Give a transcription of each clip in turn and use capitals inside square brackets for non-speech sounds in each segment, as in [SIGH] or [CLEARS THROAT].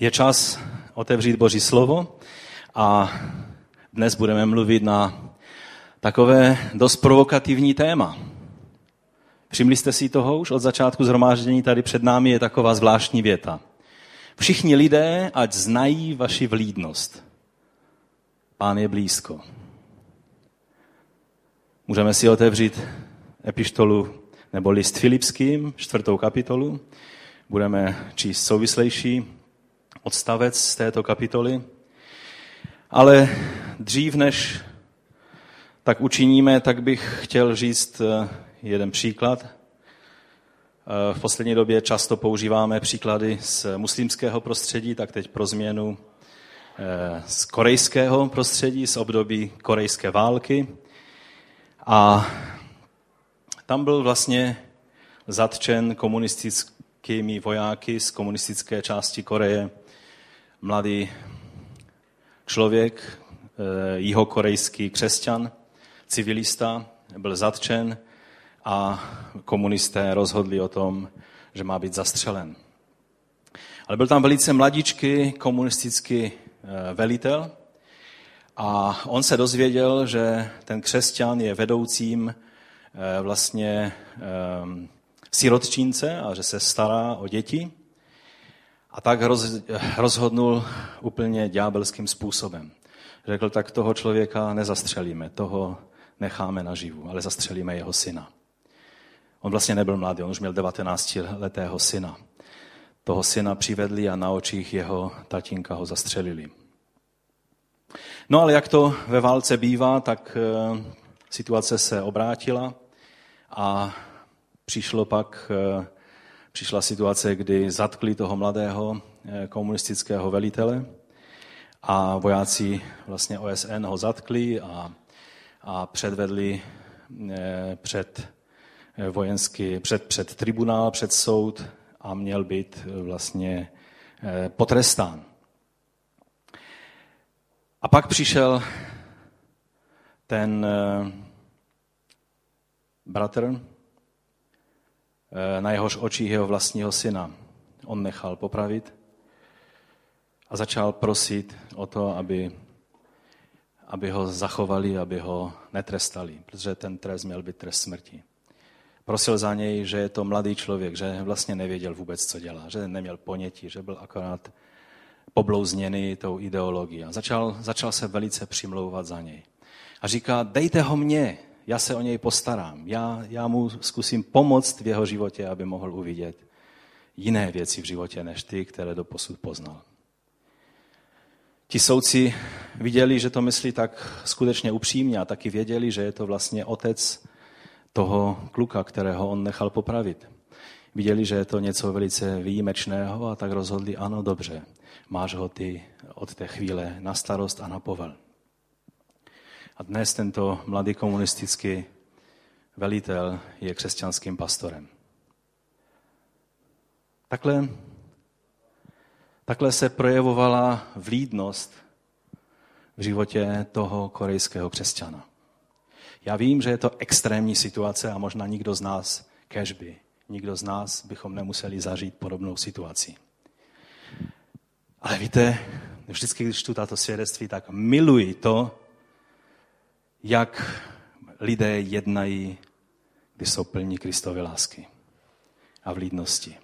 Je čas otevřít Boží slovo a dnes budeme mluvit na takové dost provokativní téma. Všimli jste si toho už od začátku zhromáždění, tady před námi je taková zvláštní věta. Všichni lidé, ať znají vaši vlídnost. Pán je blízko. Můžeme si otevřít epištolu nebo list Filipským, čtvrtou kapitolu. Budeme číst souvislejší odstavec z této kapitoly. Ale dřív, než tak učiníme, tak bych chtěl říct eh, jeden příklad. Eh, v poslední době často používáme příklady z muslimského prostředí, tak teď pro změnu eh, z korejského prostředí, z období korejské války. A tam byl vlastně zatčen komunistickými vojáky z komunistické části Koreje mladý člověk, eh, jihokorejský křesťan, civilista, byl zatčen a komunisté rozhodli o tom, že má být zastřelen. Ale byl tam velice mladičký komunistický eh, velitel a on se dozvěděl, že ten křesťan je vedoucím eh, vlastně sirotčínce a že se stará o děti. A tak roz, rozhodnul úplně ďábelským způsobem. Řekl, tak toho člověka nezastřelíme, toho necháme naživu, ale zastřelíme jeho syna. On vlastně nebyl mladý, on už měl 19-letého syna. Toho syna přivedli a na očích jeho tatínka ho zastřelili. No ale jak to ve válce bývá, tak eh, situace se obrátila a přišlo pak eh, přišla situace, kdy zatkli toho mladého eh, komunistického velitele a vojáci vlastně OSN ho zatkli a, a předvedli eh, před eh, vojenský, před, před tribunál, před soud a měl být vlastně potrestán. A pak přišel ten bratr, na jehož očích jeho vlastního syna on nechal popravit a začal prosit o to, aby, aby ho zachovali, aby ho netrestali, protože ten trest měl být trest smrti. Prosil za něj, že je to mladý člověk, že vlastně nevěděl vůbec, co dělá, že neměl ponětí, že byl akorát poblouzněný tou ideologií. A začal, začal se velice přimlouvat za něj. A říká, dejte ho mně, já se o něj postarám. Já, já mu zkusím pomoct v jeho životě, aby mohl uvidět jiné věci v životě, než ty, které do posud poznal. Ti soudci viděli, že to myslí tak skutečně upřímně a taky věděli, že je to vlastně otec toho kluka, kterého on nechal popravit. Viděli, že je to něco velice výjimečného a tak rozhodli, ano, dobře, máš ho ty od té chvíle na starost a na povel. A dnes tento mladý komunistický velitel je křesťanským pastorem. Takhle, takhle se projevovala vlídnost v životě toho korejského křesťana. Já vím, že je to extrémní situace a možná nikdo z nás, kežby, nikdo z nás bychom nemuseli zažít podobnou situaci. Ale víte, vždycky, když tu tato svědectví, tak miluji to, jak lidé jednají, když jsou plní Kristovy lásky a vlídnosti.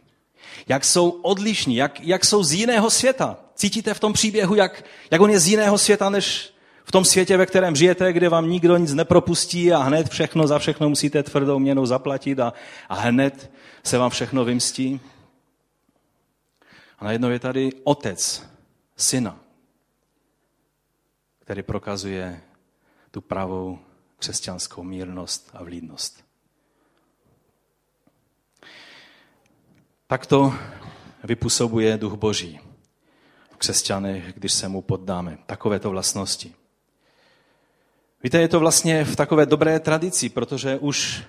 Jak jsou odlišní, jak, jak jsou z jiného světa. Cítíte v tom příběhu, jak, jak on je z jiného světa, než v tom světě, ve kterém žijete, kde vám nikdo nic nepropustí a hned všechno za všechno musíte tvrdou měnou zaplatit a, a hned se vám všechno vymstí. A najednou je tady otec, syna, který prokazuje tu pravou křesťanskou mírnost a vlídnost. Takto vypůsobuje duch Boží v křesťanech, když se mu poddáme. Takovéto vlastnosti. Víte, je to vlastně v takové dobré tradici, protože už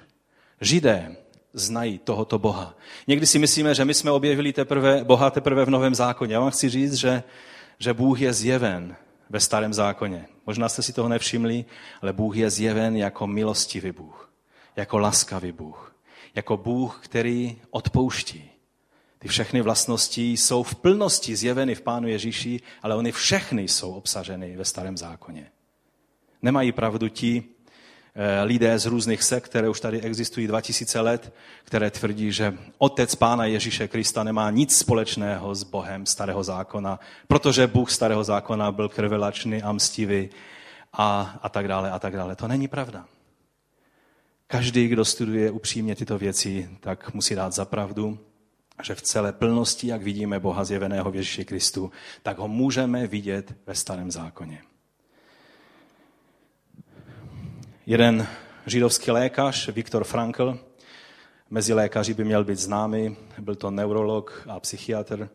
Židé znají tohoto Boha. Někdy si myslíme, že my jsme objevili teprve, Boha teprve v Novém zákoně. Já vám chci říct, že, že Bůh je zjeven ve starém zákoně. Možná jste si toho nevšimli, ale Bůh je zjeven jako milostivý Bůh, jako laskavý Bůh, jako Bůh, který odpouští. Ty všechny vlastnosti jsou v plnosti zjeveny v Pánu Ježíši, ale oni všechny jsou obsaženy ve Starém zákoně. Nemají pravdu ti lidé z různých sekt, které už tady existují 2000 let, které tvrdí, že otec Pána Ježíše Krista nemá nic společného s Bohem Starého zákona, protože Bůh Starého zákona byl krvelačný a mstivý a, a tak dále a tak dále. To není pravda. Každý, kdo studuje upřímně tyto věci, tak musí dát za pravdu, že v celé plnosti, jak vidíme Boha zjeveného v Ježíši Kristu, tak ho můžeme vidět ve starém zákoně. Jeden židovský lékař, Viktor Frankl, mezi lékaři by měl být známý, byl to neurolog a psychiatr,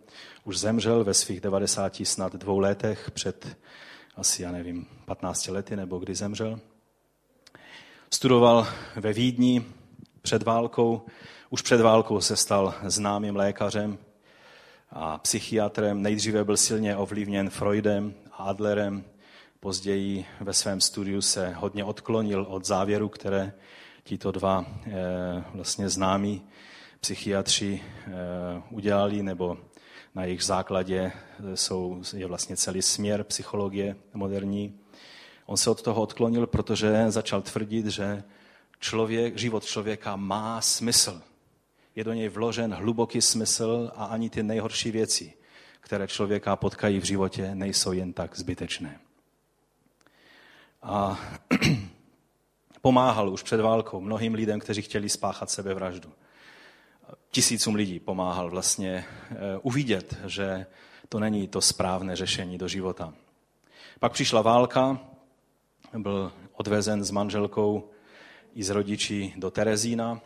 už zemřel ve svých 90 snad dvou letech před asi, já nevím, 15 lety, nebo kdy zemřel. Studoval ve Vídni před válkou. Už před válkou se stal známým lékařem a psychiatrem. Nejdříve byl silně ovlivněn Freudem a Adlerem. Později ve svém studiu se hodně odklonil od závěru, které tito dva eh, vlastně známí psychiatři eh, udělali, nebo na jejich základě jsou, je vlastně celý směr psychologie moderní. On se od toho odklonil, protože začal tvrdit, že člověk, život člověka má smysl. Je do něj vložen hluboký smysl a ani ty nejhorší věci, které člověka potkají v životě, nejsou jen tak zbytečné. A [CLEARS THROAT] pomáhal už před válkou mnohým lidem, kteří chtěli spáchat sebevraždu. Tisícům lidí pomáhal vlastně eh, uvidět, že to není to správné řešení do života. Pak přišla válka, byl odvezen s manželkou i s rodiči do Terezína,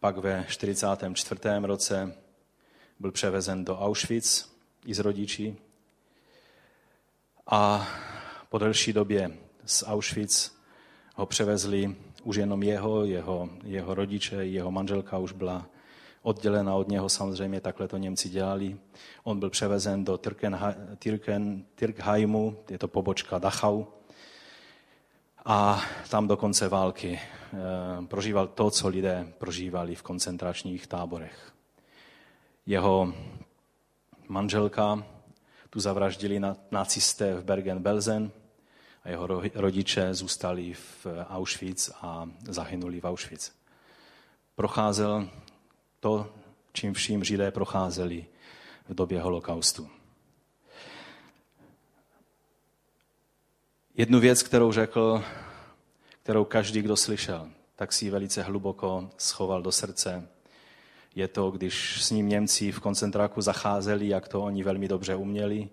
pak ve 44. roce byl převezen do Auschwitz i s rodiči a po delší době z Auschwitz ho převezli už jenom jeho, jeho, jeho rodiče, jeho manželka už byla oddělena od něho, samozřejmě takhle to Němci dělali. On byl převezen do Tirkheimu, je to pobočka Dachau, a tam do konce války eh, prožíval to, co lidé prožívali v koncentračních táborech. Jeho manželka tu zavraždili nacisté v Bergen-Belsen a jeho rodiče zůstali v Auschwitz a zahynuli v Auschwitz. Procházel to, čím vším Židé procházeli v době holokaustu. Jednu věc, kterou řekl, kterou každý, kdo slyšel, tak si ji velice hluboko schoval do srdce. Je to, když s ním Němci v koncentráku zacházeli, jak to oni velmi dobře uměli,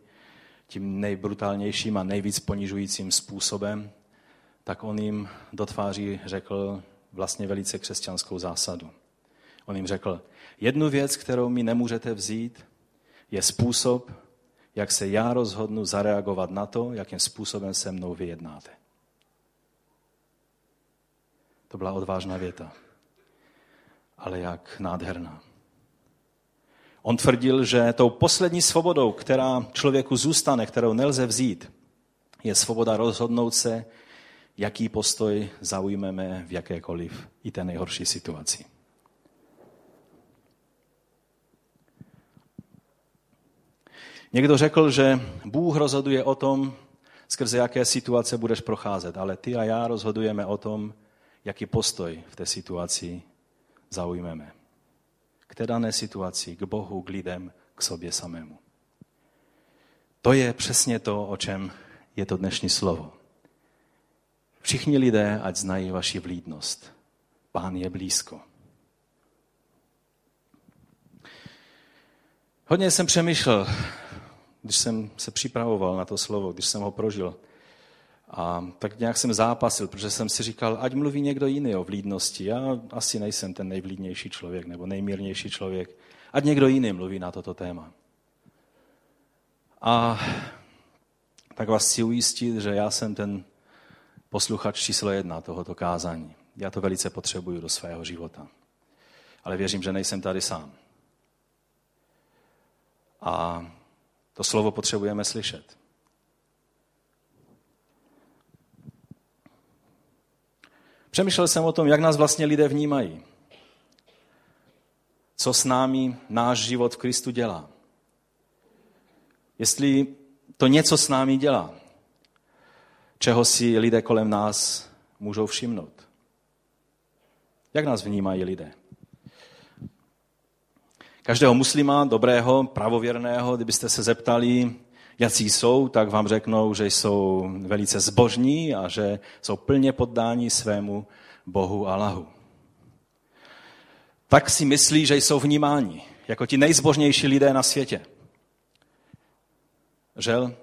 tím nejbrutálnějším a nejvíc ponižujícím způsobem, tak on jim do tváří řekl vlastně velice křesťanskou zásadu. On jim řekl, jednu věc, kterou mi nemůžete vzít, je způsob, jak se já rozhodnu zareagovat na to, jakým způsobem se mnou vyjednáte. To byla odvážná věta, ale jak nádherná. On tvrdil, že tou poslední svobodou, která člověku zůstane, kterou nelze vzít, je svoboda rozhodnout se, jaký postoj zaujmeme v jakékoliv i té nejhorší situaci. Někdo řekl, že Bůh rozhoduje o tom, skrze jaké situace budeš procházet, ale ty a já rozhodujeme o tom, jaký postoj v té situaci zaujmeme. K té dané situaci, k Bohu, k lidem, k sobě samému. To je přesně to, o čem je to dnešní slovo. Všichni lidé, ať znají vaši vlídnost. Pán je blízko. Hodně jsem přemýšlel když jsem se připravoval na to slovo, když jsem ho prožil. A tak nějak jsem zápasil, protože jsem si říkal, ať mluví někdo jiný o vlídnosti. Já asi nejsem ten nejvlídnější člověk nebo nejmírnější člověk. Ať někdo jiný mluví na toto téma. A tak vás chci ujistit, že já jsem ten posluchač číslo jedna tohoto kázání. Já to velice potřebuju do svého života. Ale věřím, že nejsem tady sám. A to slovo potřebujeme slyšet. Přemýšlel jsem o tom, jak nás vlastně lidé vnímají. co s námi náš život v Kristu dělá. Jestli to něco s námi dělá, čeho si lidé kolem nás můžou všimnout. Jak nás vnímají lidé? Každého muslima, dobrého, pravověrného, kdybyste se zeptali, jací jsou, tak vám řeknou, že jsou velice zbožní a že jsou plně poddáni svému Bohu Allahu. Tak si myslí, že jsou vnímáni jako ti nejzbožnější lidé na světě. Žel,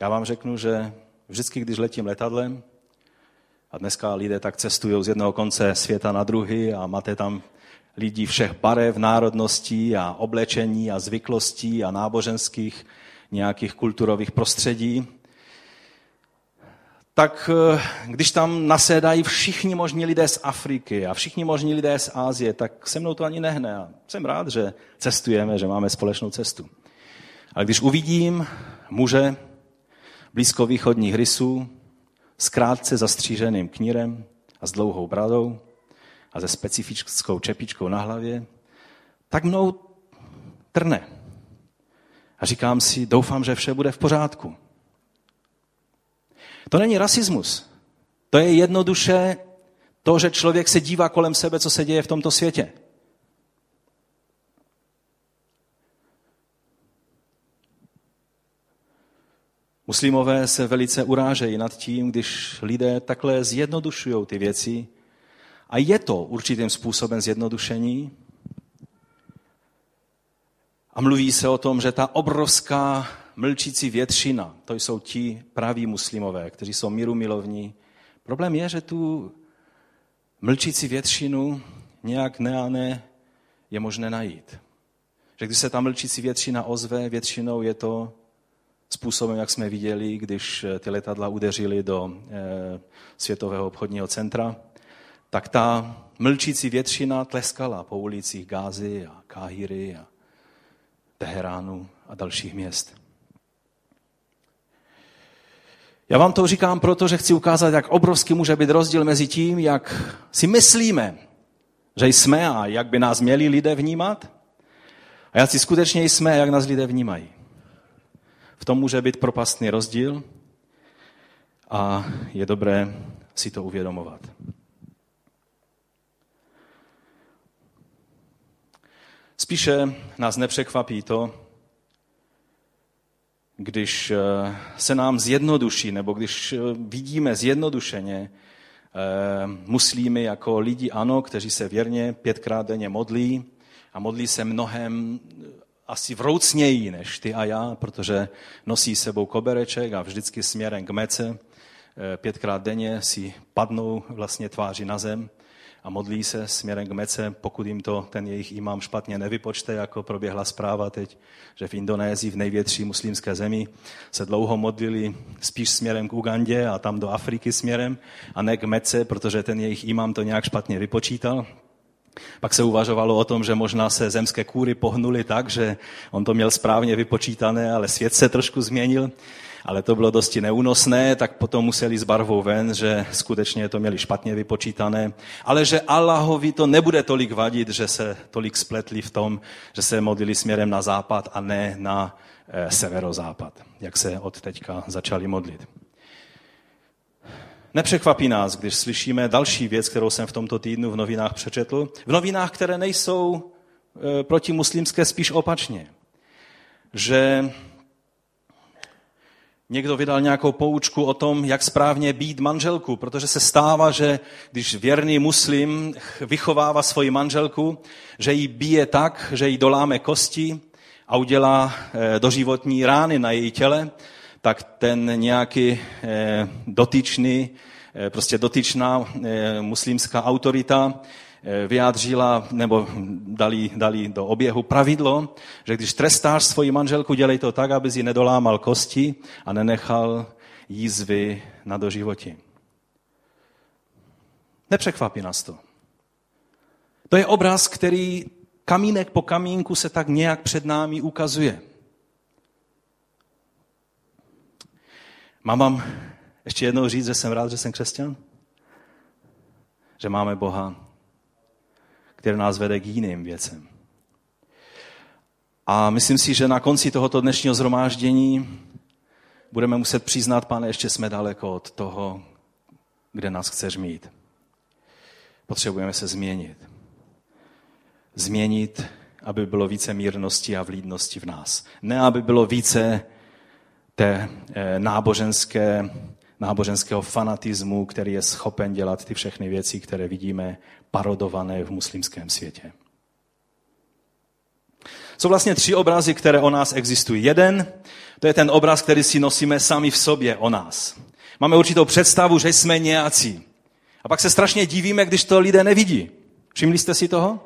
já vám řeknu, že vždycky, když letím letadlem, a dneska lidé tak cestují z jednoho konce světa na druhý a máte tam lidí všech barev, národností a oblečení a zvyklostí a náboženských nějakých kulturových prostředí, tak eh, když tam nasédají všichni možní lidé z Afriky a všichni možní lidé z Ázie, tak se mnou to ani nehne. A jsem rád, že cestujeme, že máme společnou cestu. Ale když uvidím muže blízkovýchodních rysů s krátce zastříženým knírem a s dlouhou bradou a se specifickou čepičkou na hlavě, tak mnou trne. A říkám si, doufám, že vše bude v pořádku. To není rasismus. To je jednoduše to, že člověk se dívá kolem sebe, co se děje v tomto světě. Muslimové se velice urážejí nad tím, když lidé takhle zjednodušují ty věci. A je to určitým způsobem zjednodušení, a mluví se o tom, že ta obrovská mlčící většina, to jsou ti praví muslimové, kteří jsou míru milovní. Problém je, že tu mlčící většinu nějak ne a ne je možné najít. Že když se ta mlčící většina ozve, většinou je to způsobem, jak jsme viděli, když ty letadla udeřily do e, Světového obchodního centra, tak ta mlčící většina tleskala po ulicích Gázy a Káhyry a Teheránu a dalších měst. Já vám to říkám proto, že chci ukázat, jak obrovský může být rozdíl mezi tím, jak si myslíme, že jsme a jak by nás měli lidé vnímat, a jak si skutečně jsme a jak nás lidé vnímají. V tom může být propastný rozdíl a je dobré si to uvědomovat. Spíše nás nepřekvapí to, když eh, se nám zjednoduší, nebo když eh, vidíme zjednodušeně eh, muslímy jako lidi, ano, kteří se věrně pětkrát denně modlí a modlí se mnohem asi vroucněji než ty a já, protože nosí sebou kobereček a vždycky směrem k mece pětkrát denně si padnou vlastně tváři na zem a modlí se směrem k Mece, pokud jim to ten jejich imám špatně nevypočte, jako proběhla zpráva teď, že v Indonésii, v největší muslimské zemi, se dlouho modlili spíš směrem k Ugandě a tam do Afriky směrem a ne k Mece, protože ten jejich imám to nějak špatně vypočítal. Pak se uvažovalo o tom, že možná se zemské kůry pohnuly tak, že on to měl správně vypočítané, ale svět se trošku změnil ale to bylo dosti neúnosné, tak potom museli s barvou ven, že skutečně to měli špatně vypočítané, ale že Allahovi to nebude tolik vadit, že se tolik spletli v tom, že se modlili směrem na západ a ne na e, severozápad, jak se od teďka začali modlit. Nepřekvapí nás, když slyšíme další věc, kterou jsem v tomto týdnu v novinách přečetl. V novinách, které nejsou e, protimuslimské, spíš opačně. Že Někdo vydal nějakou poučku o tom, jak správně být manželku, protože se stává, že když věrný muslim vychovává svoji manželku, že ji bije tak, že jí doláme kosti a udělá eh, doživotní rány na její těle, tak ten nějaký eh, dotyčný, eh, prostě dotyčná muslimská autorita vyjádřila nebo dali, dali do oběhu pravidlo, že když trestáš svoji manželku, dělej to tak, aby si nedolámal kosti a nenechal jízvy na doživotí. Nepřekvapí nás to. To je obraz, který kamínek po kamínku se tak nějak před námi ukazuje. Mám vám ještě jednou říct, že jsem rád, že jsem křesťan? Že máme Boha, které nás vede k jiným věcem. A myslím si, že na konci tohoto dnešního zhromáždění budeme muset přiznat, pane, ještě jsme daleko od toho, kde nás chceš mít. Potřebujeme se změnit. Změnit, aby bylo více mírnosti a vlídnosti v nás. Ne, aby bylo více té eh, náboženské, náboženského fanatismu, který je schopen dělat ty všechny věci, které vidíme parodované v muslimském světě. Jsou vlastně tři obrazy, které o nás existují. Jeden, to je ten obraz, který si nosíme sami v sobě o nás. Máme určitou představu, že jsme nějací. A pak se strašně divíme, když to lidé nevidí. Všimli jste si toho?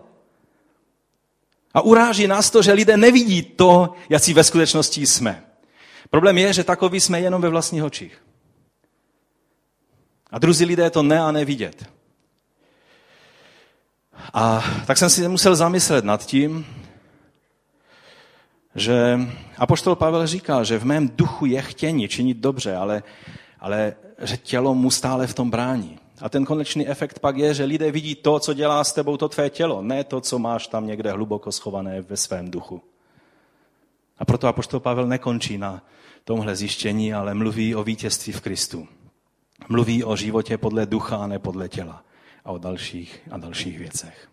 A uráží nás to, že lidé nevidí to, jaký ve skutečnosti jsme. Problém je, že takový jsme jenom ve vlastních očích. A druzí lidé to ne a nevidět. A tak jsem si musel zamyslet nad tím, že Apoštol Pavel říká, že v mém duchu je chtění činit dobře, ale, ale že tělo mu stále v tom brání. A ten konečný efekt pak je, že lidé vidí to, co dělá s tebou to tvé tělo, ne to, co máš tam někde hluboko schované ve svém duchu. A proto Apoštol Pavel nekončí na tomhle zjištění, ale mluví o vítězství v Kristu. Mluví o životě podle ducha a ne podle těla a o dalších a dalších věcech.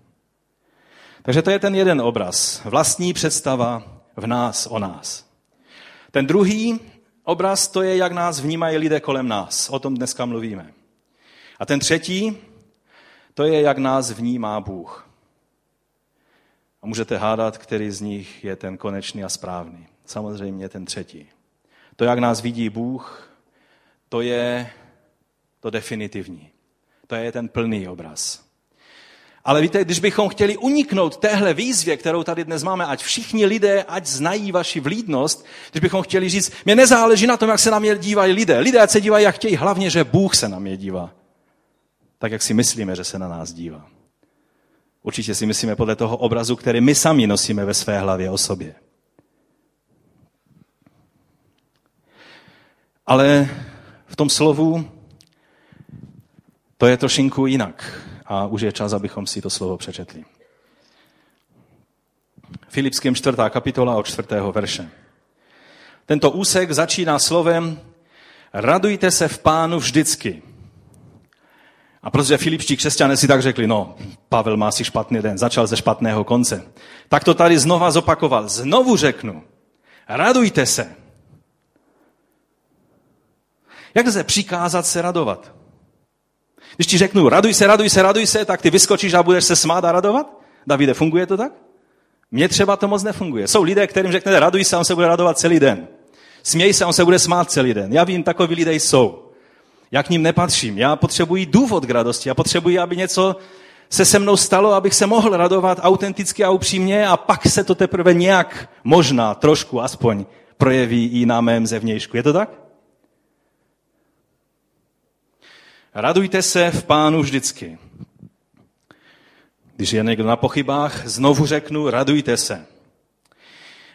Takže to je ten jeden obraz. Vlastní představa v nás o nás. Ten druhý obraz to je, jak nás vnímají lidé kolem nás. O tom dneska mluvíme. A ten třetí, to je, jak nás vnímá Bůh. A můžete hádat, který z nich je ten konečný a správný. Samozřejmě ten třetí. To, jak nás vidí Bůh, to je to definitivní. To je ten plný obraz. Ale víte, když bychom chtěli uniknout téhle výzvě, kterou tady dnes máme, ať všichni lidé, ať znají vaši vlídnost, když bychom chtěli říct, mě nezáleží na tom, jak se na mě dívají lidé. Lidé, ať se dívají, jak chtějí, hlavně, že Bůh se na mě dívá. Tak, jak si myslíme, že se na nás dívá. Určitě si myslíme podle toho obrazu, který my sami nosíme ve své hlavě o sobě. Ale v tom slovu to je trošinku jinak a už je čas, abychom si to slovo přečetli. Filipským čtvrtá kapitola od čtvrtého verše. Tento úsek začíná slovem Radujte se v pánu vždycky. A protože filipští křesťané si tak řekli, no, Pavel má si špatný den, začal ze špatného konce. Tak to tady znova zopakoval. Znovu řeknu, radujte se. Jak lze přikázat se radovat? Když ti řeknu, raduj se, raduj se, raduj se, tak ty vyskočíš a budeš se smát a radovat? Davide, funguje to tak? Mně třeba to moc nefunguje. Jsou lidé, kterým řeknete, raduj se, on se bude radovat celý den. Směj se, on se bude smát celý den. Já vím, takoví lidé jsou. Já k ním nepatřím. Já potřebuji důvod k radosti. Já potřebuji, aby něco se se mnou stalo, abych se mohl radovat autenticky a upřímně a pak se to teprve nějak, možná, trošku aspoň, projeví i na mém zevnějšku. Je to tak? Radujte se v pánu vždycky. Když je někdo na pochybách, znovu řeknu, radujte se.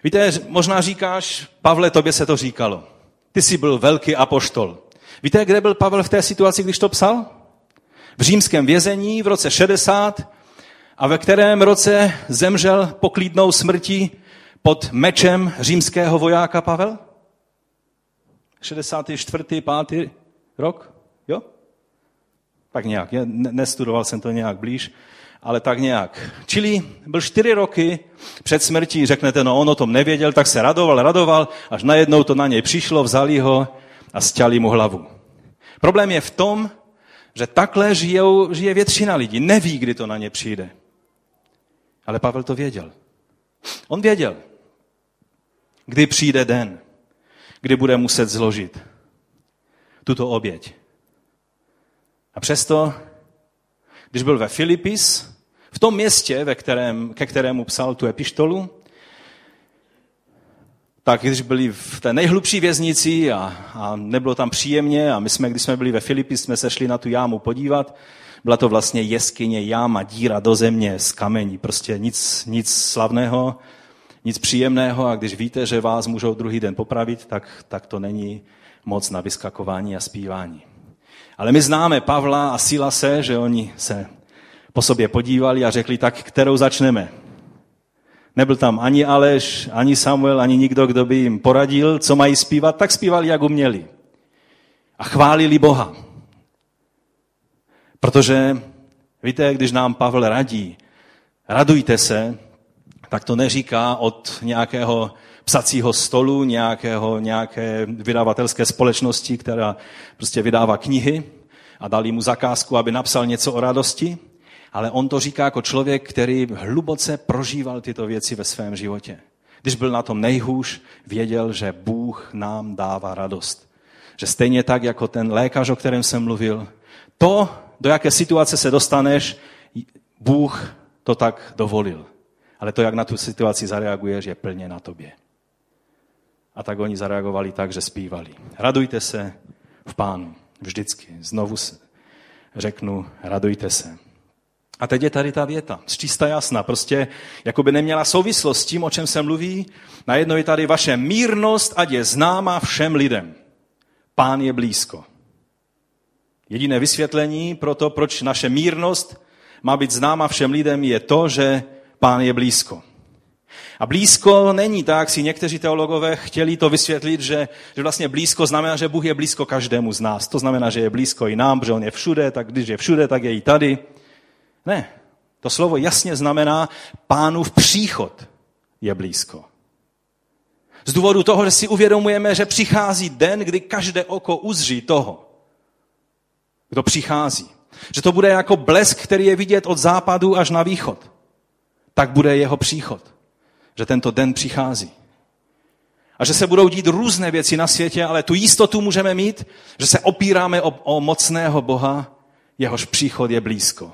Víte, možná říkáš, Pavle, tobě se to říkalo. Ty jsi byl velký apoštol. Víte, kde byl Pavel v té situaci, když to psal? V římském vězení v roce 60 a ve kterém roce zemřel poklidnou smrti pod mečem římského vojáka Pavel? 64. 5. rok? Jo? Tak nějak, nestudoval jsem to nějak blíž, ale tak nějak. Čili byl čtyři roky před smrtí, řeknete, no on o tom nevěděl, tak se radoval, radoval, až najednou to na něj přišlo, vzali ho a stěli mu hlavu. Problém je v tom, že takhle žijou, žije většina lidí. Neví, kdy to na ně přijde. Ale Pavel to věděl. On věděl, kdy přijde den, kdy bude muset zložit tuto oběť. A přesto, když byl ve Filipis, v tom městě, ve kterém, ke kterému psal tu epištolu, tak když byli v té nejhlubší věznici a, a nebylo tam příjemně a my jsme, když jsme byli ve Filipis, jsme se šli na tu jámu podívat, byla to vlastně jeskyně, jáma, díra do země z kamení, prostě nic, nic slavného, nic příjemného a když víte, že vás můžou druhý den popravit, tak, tak to není moc na vyskakování a zpívání. Ale my známe Pavla a se, že oni se po sobě podívali a řekli, tak kterou začneme. Nebyl tam ani Aleš, ani Samuel, ani nikdo, kdo by jim poradil, co mají zpívat, tak zpívali, jak uměli. A chválili Boha. Protože, víte, když nám Pavel radí, radujte se, tak to neříká od nějakého psacího stolu, nějakého, nějaké vydavatelské společnosti, která prostě vydává knihy a dali mu zakázku, aby napsal něco o radosti, ale on to říká jako člověk, který hluboce prožíval tyto věci ve svém životě. Když byl na tom nejhůř, věděl, že Bůh nám dává radost. Že stejně tak, jako ten lékař, o kterém jsem mluvil, to, do jaké situace se dostaneš, Bůh to tak dovolil. Ale to, jak na tu situaci zareaguješ, je plně na tobě. A tak oni zareagovali tak, že zpívali. Radujte se v pánu. Vždycky. Znovu řeknu, radujte se. A teď je tady ta věta, čista jasná, prostě jako by neměla souvislost s tím, o čem se mluví. Najednou je tady vaše mírnost, ať je známa všem lidem. Pán je blízko. Jediné vysvětlení pro to, proč naše mírnost má být známa všem lidem, je to, že pán je blízko. A blízko není tak, si někteří teologové chtěli to vysvětlit, že, že vlastně blízko znamená, že Bůh je blízko každému z nás. To znamená, že je blízko i nám, protože On je všude, tak když je všude, tak je i tady. Ne, to slovo jasně znamená, pánův příchod je blízko. Z důvodu toho, že si uvědomujeme, že přichází den, kdy každé oko uzří toho, kdo přichází. Že to bude jako blesk, který je vidět od západu až na východ. Tak bude jeho příchod. Že tento den přichází. A že se budou dít různé věci na světě, ale tu jistotu můžeme mít, že se opíráme o, o mocného Boha, jehož příchod je blízko.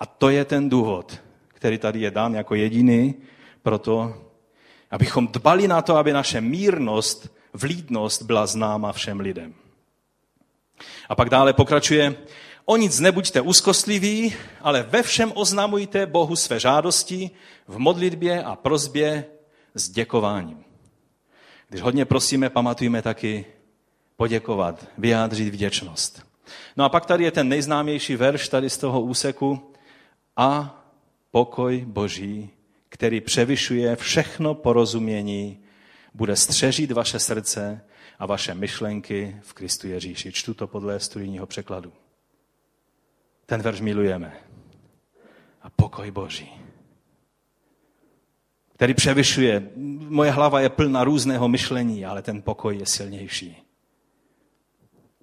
A to je ten důvod, který tady je dán jako jediný, proto, abychom dbali na to, aby naše mírnost, vlídnost byla známa všem lidem. A pak dále pokračuje, o nic nebuďte úzkostliví, ale ve všem oznamujte Bohu své žádosti v modlitbě a prozbě s děkováním. Když hodně prosíme, pamatujme taky poděkovat, vyjádřit vděčnost. No a pak tady je ten nejznámější verš tady z toho úseku, a pokoj Boží, který převyšuje všechno porozumění, bude střežit vaše srdce a vaše myšlenky v Kristu Ježíši. Čtu to podle studijního překladu. Ten verš milujeme. A pokoj Boží, který převyšuje. Moje hlava je plná různého myšlení, ale ten pokoj je silnější.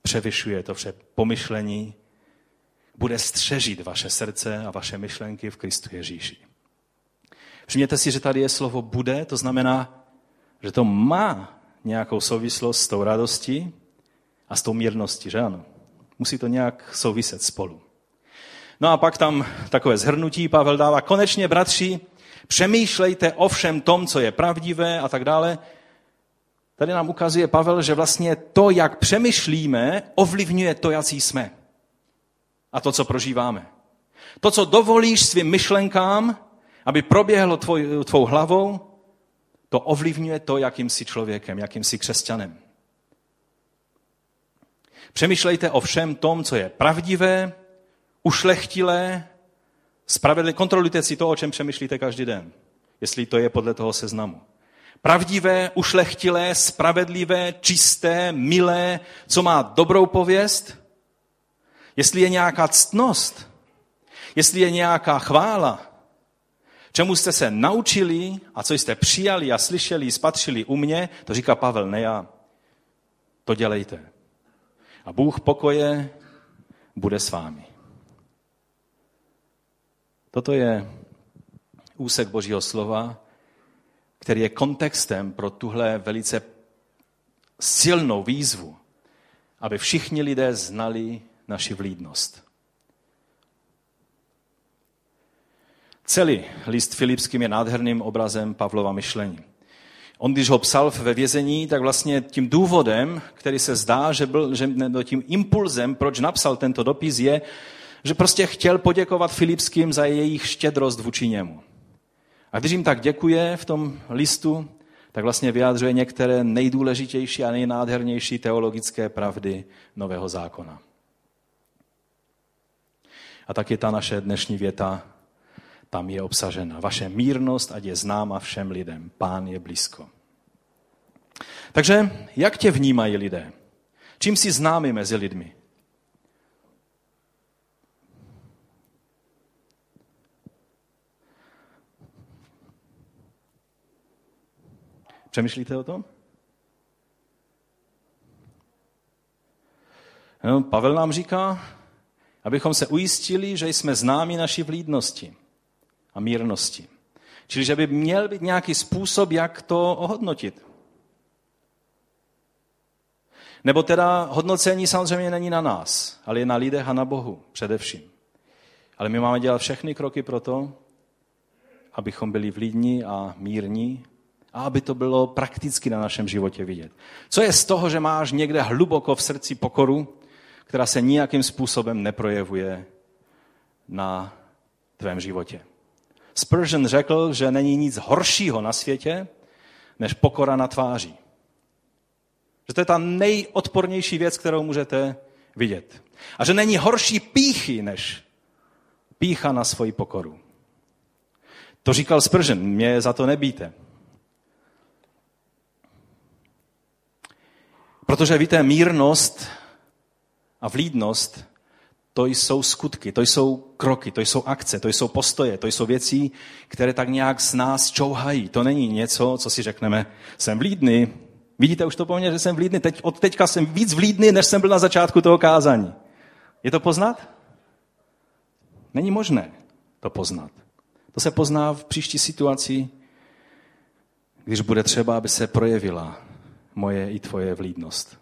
Převyšuje to vše pomyšlení bude střežit vaše srdce a vaše myšlenky v Kristu Ježíši. Všimněte si, že tady je slovo bude, to znamená, že to má nějakou souvislost s tou radostí a s tou mírností, že ano? Musí to nějak souviset spolu. No a pak tam takové zhrnutí Pavel dává. Konečně, bratři, přemýšlejte o všem tom, co je pravdivé a tak dále. Tady nám ukazuje Pavel, že vlastně to, jak přemýšlíme, ovlivňuje to, jaký jsme a to, co prožíváme. To, co dovolíš svým myšlenkám, aby proběhlo tvoj, tvou hlavou, to ovlivňuje to, jakým jsi člověkem, jakým jsi křesťanem. Přemýšlejte o všem tom, co je pravdivé, ušlechtilé, spravedlivé. Kontrolujte si to, o čem přemýšlíte každý den, jestli to je podle toho seznamu. Pravdivé, ušlechtilé, spravedlivé, čisté, milé, co má dobrou pověst, jestli je nějaká ctnost, jestli je nějaká chvála, čemu jste se naučili a co jste přijali a slyšeli, spatřili u mě, to říká Pavel, ne já. To dělejte. A Bůh pokoje bude s vámi. Toto je úsek Božího slova, který je kontextem pro tuhle velice silnou výzvu, aby všichni lidé znali naši vlídnost. Celý list Filipským je nádherným obrazem Pavlova myšlení. On, když ho psal ve vězení, tak vlastně tím důvodem, který se zdá, že byl že tím impulzem, proč napsal tento dopis, je, že prostě chtěl poděkovat Filipským za jejich štědrost vůči němu. A když jim tak děkuje v tom listu, tak vlastně vyjádřuje některé nejdůležitější a nejnádhernější teologické pravdy Nového zákona. A tak je ta naše dnešní věta, tam je obsažena. Vaše mírnost, ať je známa všem lidem. Pán je blízko. Takže jak tě vnímají lidé? Čím jsi známý mezi lidmi? Přemýšlíte o tom? No, Pavel nám říká, abychom se ujistili, že jsme známi naší vlídnosti a mírnosti. Čili, že by měl být nějaký způsob, jak to ohodnotit. Nebo teda hodnocení samozřejmě není na nás, ale je na lidech a na Bohu především. Ale my máme dělat všechny kroky pro to, abychom byli vlídní a mírní a aby to bylo prakticky na našem životě vidět. Co je z toho, že máš někde hluboko v srdci pokoru, která se nijakým způsobem neprojevuje na tvém životě? Spurgeon řekl, že není nic horšího na světě, než pokora na tváří. Že to je ta nejodpornější věc, kterou můžete vidět. A že není horší píchy, než pícha na svoji pokoru. To říkal Spurgeon, mě za to nebíte. Protože víte, mírnost a vlídnost, to jsou skutky, to jsou kroky, to jsou akce, to jsou postoje, to jsou věci, které tak nějak z nás čouhají. To není něco, co si řekneme, jsem vlídný, Vidíte už to po mně, že jsem vlídný. Teď, od teďka jsem víc vlídný, než jsem byl na začátku toho kázání. Je to poznat? Není možné to poznat. To se pozná v příští situaci, když bude třeba, aby se projevila moje i tvoje vlídnost.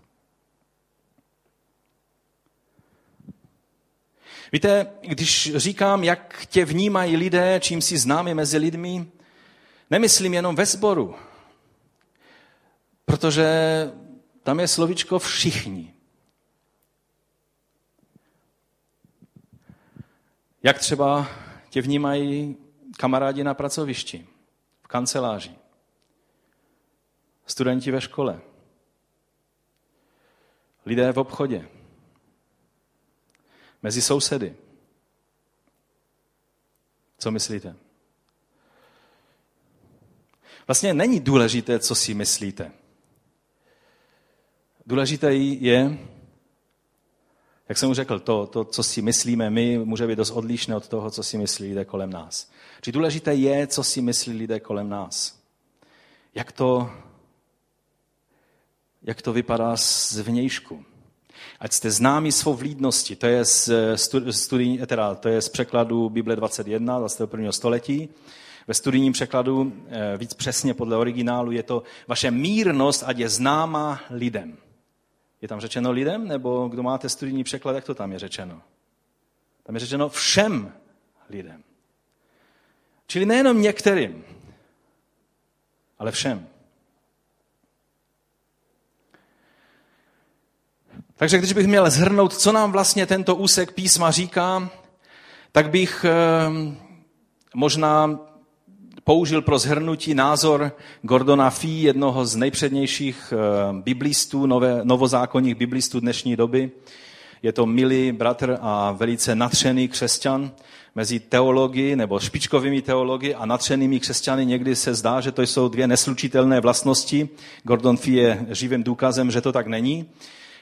Víte, když říkám, jak tě vnímají lidé, čím si známe mezi lidmi, nemyslím jenom ve sboru, protože tam je slovičko všichni. Jak třeba tě vnímají kamarádi na pracovišti, v kanceláři, studenti ve škole, lidé v obchodě, mezi sousedy. Co myslíte? Vlastně není důležité, co si myslíte. Důležité je, jak jsem už řekl, to, to, co si myslíme my, může být dost odlišné od toho, co si myslí lidé kolem nás. Či důležité je, co si myslí lidé kolem nás. Jak to, jak to vypadá z vnějšku. Ať jste známi svou vlídnosti, to je z, studijní, teda, to je z překladu Bible 21, 21. století. Ve studijním překladu, eh, víc přesně podle originálu, je to vaše mírnost, ať je známa lidem. Je tam řečeno lidem, nebo kdo máte studijní překlad, jak to tam je řečeno? Tam je řečeno všem lidem. Čili nejenom některým, ale všem. Takže když bych měl zhrnout, co nám vlastně tento úsek písma říká, tak bych eh, možná použil pro zhrnutí názor Gordona Fee, jednoho z nejpřednějších eh, biblistů, nové, novozákonních biblistů dnešní doby. Je to milý bratr a velice natřený křesťan mezi teologi nebo špičkovými teologi a natřenými křesťany. Někdy se zdá, že to jsou dvě neslučitelné vlastnosti. Gordon Fee je živým důkazem, že to tak není.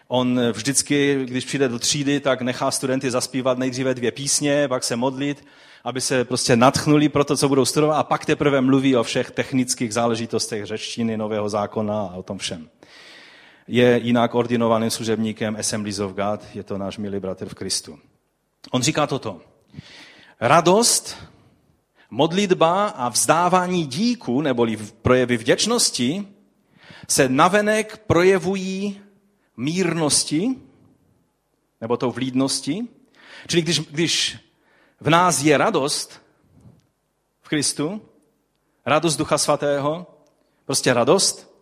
On vždycky, když přijde do třídy, tak nechá studenty zaspívat nejdříve dvě písně, pak se modlit aby se prostě natchnuli pro to, co budou studovat a pak teprve mluví o všech technických záležitostech řečtiny, nového zákona a o tom všem. Je jinak ordinovaným služebníkem Assemblies of God, je to náš milý bratr v Kristu. On říká toto. Radost, modlitba a vzdávání díku, neboli projevy vděčnosti, se navenek projevují mírnosti, nebo tou vlídnosti. Čili když, když v nás je radost v Kristu, radost Ducha Svatého, prostě radost.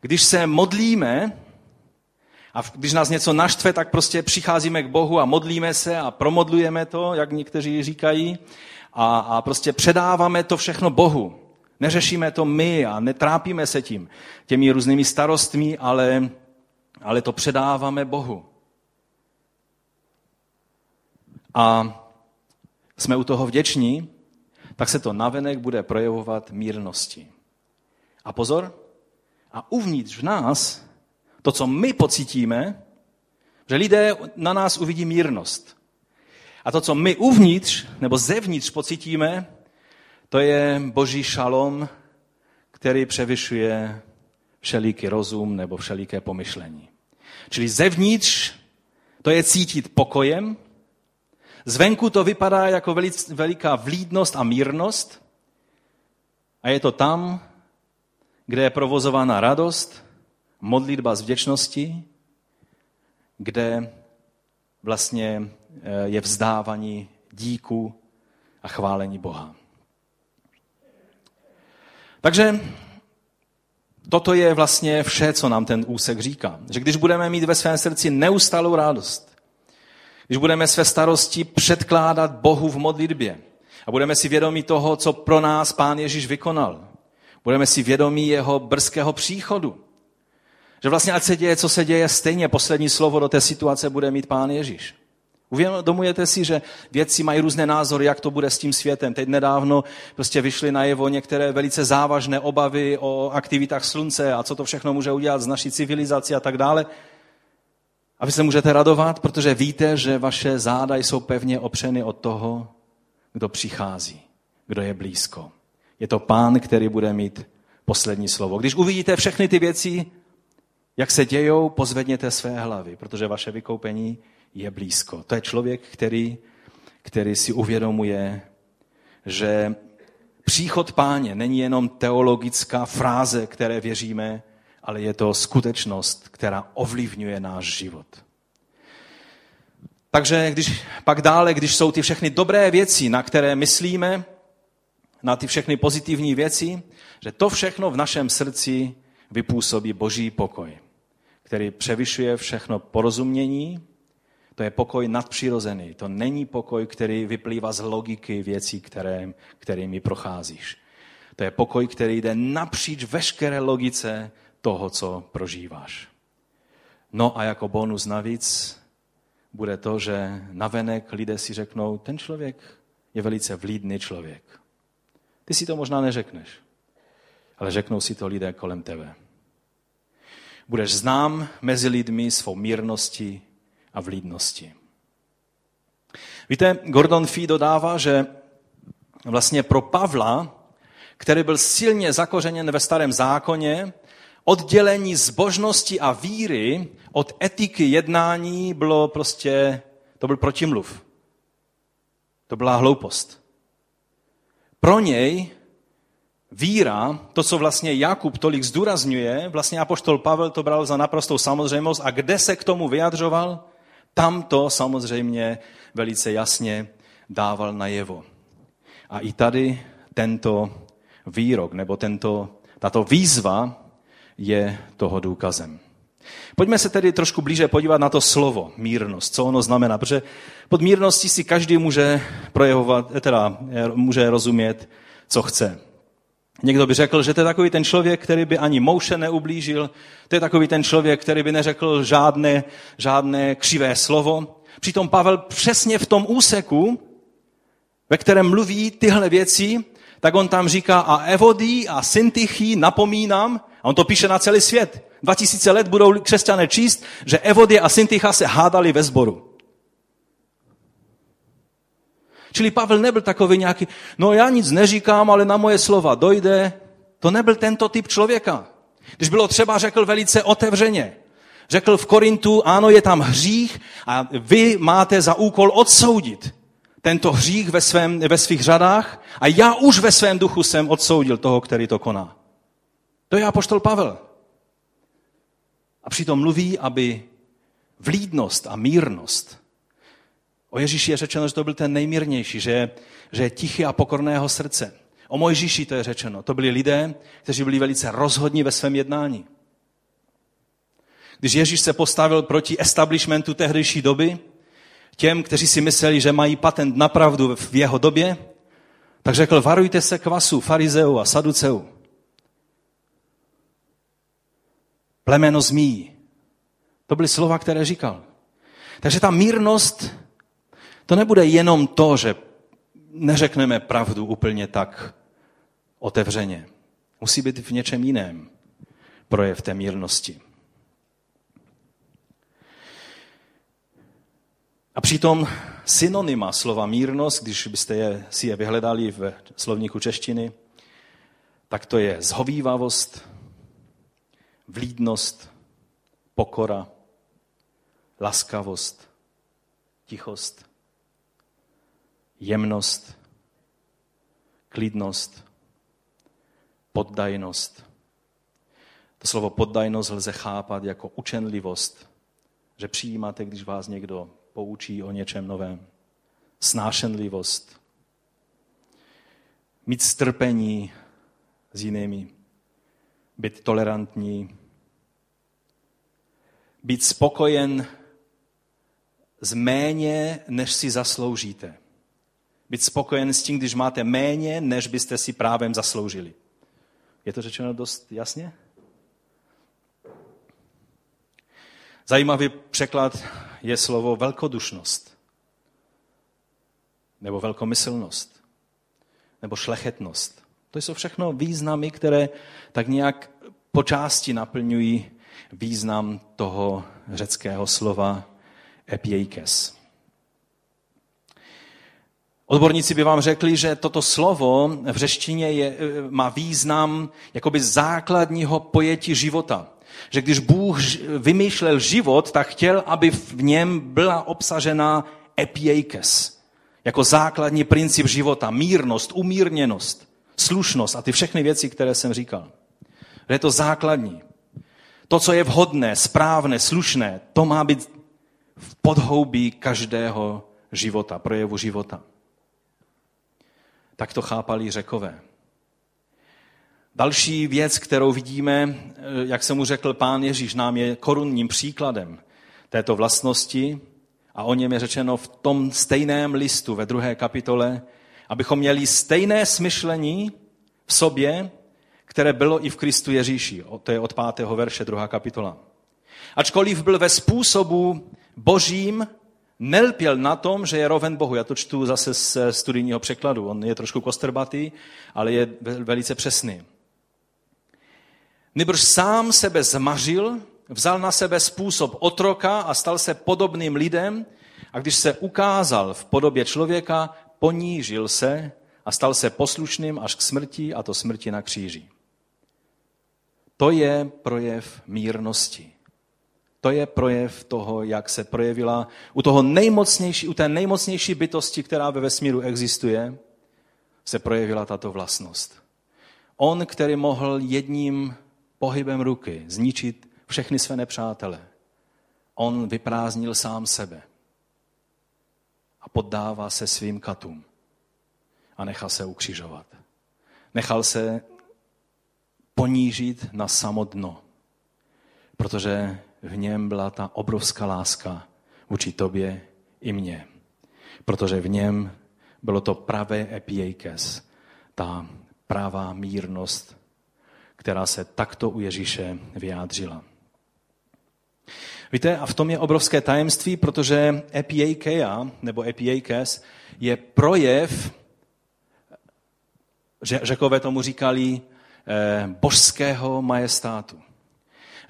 Když se modlíme a když nás něco naštve, tak prostě přicházíme k Bohu a modlíme se a promodlujeme to, jak někteří říkají, a, a prostě předáváme to všechno Bohu. Neřešíme to my a netrápíme se tím, těmi různými starostmi, ale, ale to předáváme Bohu. A jsme u toho vděční, tak se to navenek bude projevovat mírnosti. A pozor, a uvnitř v nás, to, co my pocítíme, že lidé na nás uvidí mírnost. A to, co my uvnitř nebo zevnitř pocítíme, to je boží šalom, který převyšuje všelíký rozum nebo všeliké pomyšlení. Čili zevnitř to je cítit pokojem, zvenku to vypadá jako veliká vlídnost a mírnost a je to tam, kde je provozována radost, modlitba z vděčnosti, kde vlastně eh, je vzdávání díku a chválení Boha. Takže toto je vlastně vše, co nám ten úsek říká. Že když budeme mít ve svém srdci neustalou radost, když budeme své starosti předkládat Bohu v modlitbě a budeme si vědomí toho, co pro nás Pán Ježíš vykonal, budeme si vědomí jeho brzkého příchodu, že vlastně ať se děje, co se děje, stejně poslední slovo do té situace bude mít Pán Ježíš. Uvědomujete si, že vědci mají různé názory, jak to bude s tím světem. Teď nedávno prostě vyšly najevo některé velice závažné obavy o aktivitách slunce a co to všechno může udělat z naší civilizací a tak dále. A vy se můžete radovat, protože víte, že vaše záda jsou pevně opřeny od toho, kdo přichází, kdo je blízko. Je to pán, který bude mít poslední slovo. Když uvidíte všechny ty věci, jak se dějou, pozvedněte své hlavy, protože vaše vykoupení je blízko. To je člověk, který, který si uvědomuje, že příchod páně není jenom teologická fráze, které věříme, ale je to skutečnost, která ovlivňuje náš život. Takže když, pak dále, když jsou ty všechny dobré věci, na které myslíme, na ty všechny pozitivní věci, že to všechno v našem srdci vypůsobí boží pokoj, který převyšuje všechno porozumění to je pokoj nadpřirozený. To není pokoj, který vyplývá z logiky věcí, které, kterými procházíš. To je pokoj, který jde napříč veškeré logice toho, co prožíváš. No a jako bonus navíc bude to, že navenek lidé si řeknou, ten člověk je velice vlídný člověk. Ty si to možná neřekneš, ale řeknou si to lidé kolem tebe. Budeš znám mezi lidmi svou mírností, a vlídnosti. Víte, Gordon Fee dodává, že vlastně pro Pavla, který byl silně zakořeněn ve starém zákoně, oddělení zbožnosti a víry od etiky jednání bylo prostě, to byl protimluv. To byla hloupost. Pro něj víra, to, co vlastně Jakub tolik zdůrazňuje, vlastně apoštol Pavel to bral za naprostou samozřejmost a kde se k tomu vyjadřoval? Tam to samozřejmě velice jasně dával najevo. A i tady tento výrok nebo tento, tato výzva je toho důkazem. Pojďme se tedy trošku blíže podívat na to slovo mírnost, co ono znamená, protože pod mírností si každý může projevovat, teda může rozumět, co chce. Někdo by řekl, že to je takový ten člověk, který by ani mouše neublížil, to je takový ten člověk, který by neřekl žádné, žádné křivé slovo. Přitom Pavel přesně v tom úseku, ve kterém mluví tyhle věci, tak on tam říká a Evodí a Syntychy napomínám, a on to píše na celý svět. 2000 let budou křesťané číst, že Evodie a Syntycha se hádali ve sboru. Čili Pavel nebyl takový nějaký, no já nic neříkám, ale na moje slova dojde. To nebyl tento typ člověka. Když bylo třeba, řekl velice otevřeně. Řekl v Korintu, ano, je tam hřích a vy máte za úkol odsoudit tento hřích ve, svém, ve svých řadách a já už ve svém duchu jsem odsoudil toho, který to koná. To je apoštol Pavel. A přitom mluví, aby vlídnost a mírnost O Ježíši je řečeno, že to byl ten nejmírnější, že, že je tichý a pokorného srdce. O Mojžíši to je řečeno. To byli lidé, kteří byli velice rozhodní ve svém jednání. Když Ježíš se postavil proti establishmentu tehdejší doby, těm, kteří si mysleli, že mají patent na pravdu v jeho době, tak řekl, varujte se kvasu, farizeu a saduceu. Plemeno zmí. To byly slova, které říkal. Takže ta mírnost to nebude jenom to, že neřekneme pravdu úplně tak otevřeně. Musí být v něčem jiném projev té mírnosti. A přitom synonyma slova mírnost, když byste je, si je vyhledali v slovníku češtiny, tak to je zhovývavost, vlídnost, pokora, laskavost, tichost, jemnost, klidnost, poddajnost. To slovo poddajnost lze chápat jako učenlivost, že přijímáte, když vás někdo poučí o něčem novém. Snášenlivost. Mít strpení s jinými. Být tolerantní. Být spokojen z méně, než si zasloužíte. Být spokojen s tím, když máte méně, než byste si právem zasloužili. Je to řečeno dost jasně? Zajímavý překlad je slovo velkodušnost, nebo velkomyslnost, nebo šlechetnost. To jsou všechno významy, které tak nějak po části naplňují význam toho řeckého slova epieikes. Odborníci by vám řekli, že toto slovo v řeštině je, má význam jakoby základního pojetí života. Že když Bůh vymýšlel život, tak chtěl, aby v něm byla obsažena epieikes. Jako základní princip života. Mírnost, umírněnost, slušnost a ty všechny věci, které jsem říkal. Že je to základní. To, co je vhodné, správné, slušné, to má být v podhoubí každého života, projevu života. Tak to chápali řekové. Další věc, kterou vidíme, jak jsem mu řekl, pán Ježíš nám je korunním příkladem této vlastnosti a o něm je řečeno v tom stejném listu ve druhé kapitole, abychom měli stejné smyšlení v sobě, které bylo i v Kristu Ježíši. To je od pátého verše, druhá kapitola. Ačkoliv byl ve způsobu božím, nelpěl na tom, že je roven Bohu. Já to čtu zase z studijního překladu. On je trošku kostrbatý, ale je velice přesný. Nebož sám sebe zmařil, vzal na sebe způsob otroka a stal se podobným lidem a když se ukázal v podobě člověka, ponížil se a stal se poslušným až k smrti a to smrti na kříži. To je projev mírnosti. To je projev toho, jak se projevila u, toho nejmocnější, u té nejmocnější bytosti, která ve vesmíru existuje, se projevila tato vlastnost. On, který mohl jedním pohybem ruky zničit všechny své nepřátele, on vyprázdnil sám sebe a poddává se svým katům a nechal se ukřižovat. Nechal se ponížit na samodno, protože v něm byla ta obrovská láska vůči tobě i mně. Protože v něm bylo to pravé epiejkes, ta pravá mírnost, která se takto u Ježíše vyjádřila. Víte, a v tom je obrovské tajemství, protože epiejkeja, nebo epiejkes, je projev, řekové tomu říkali, eh, božského majestátu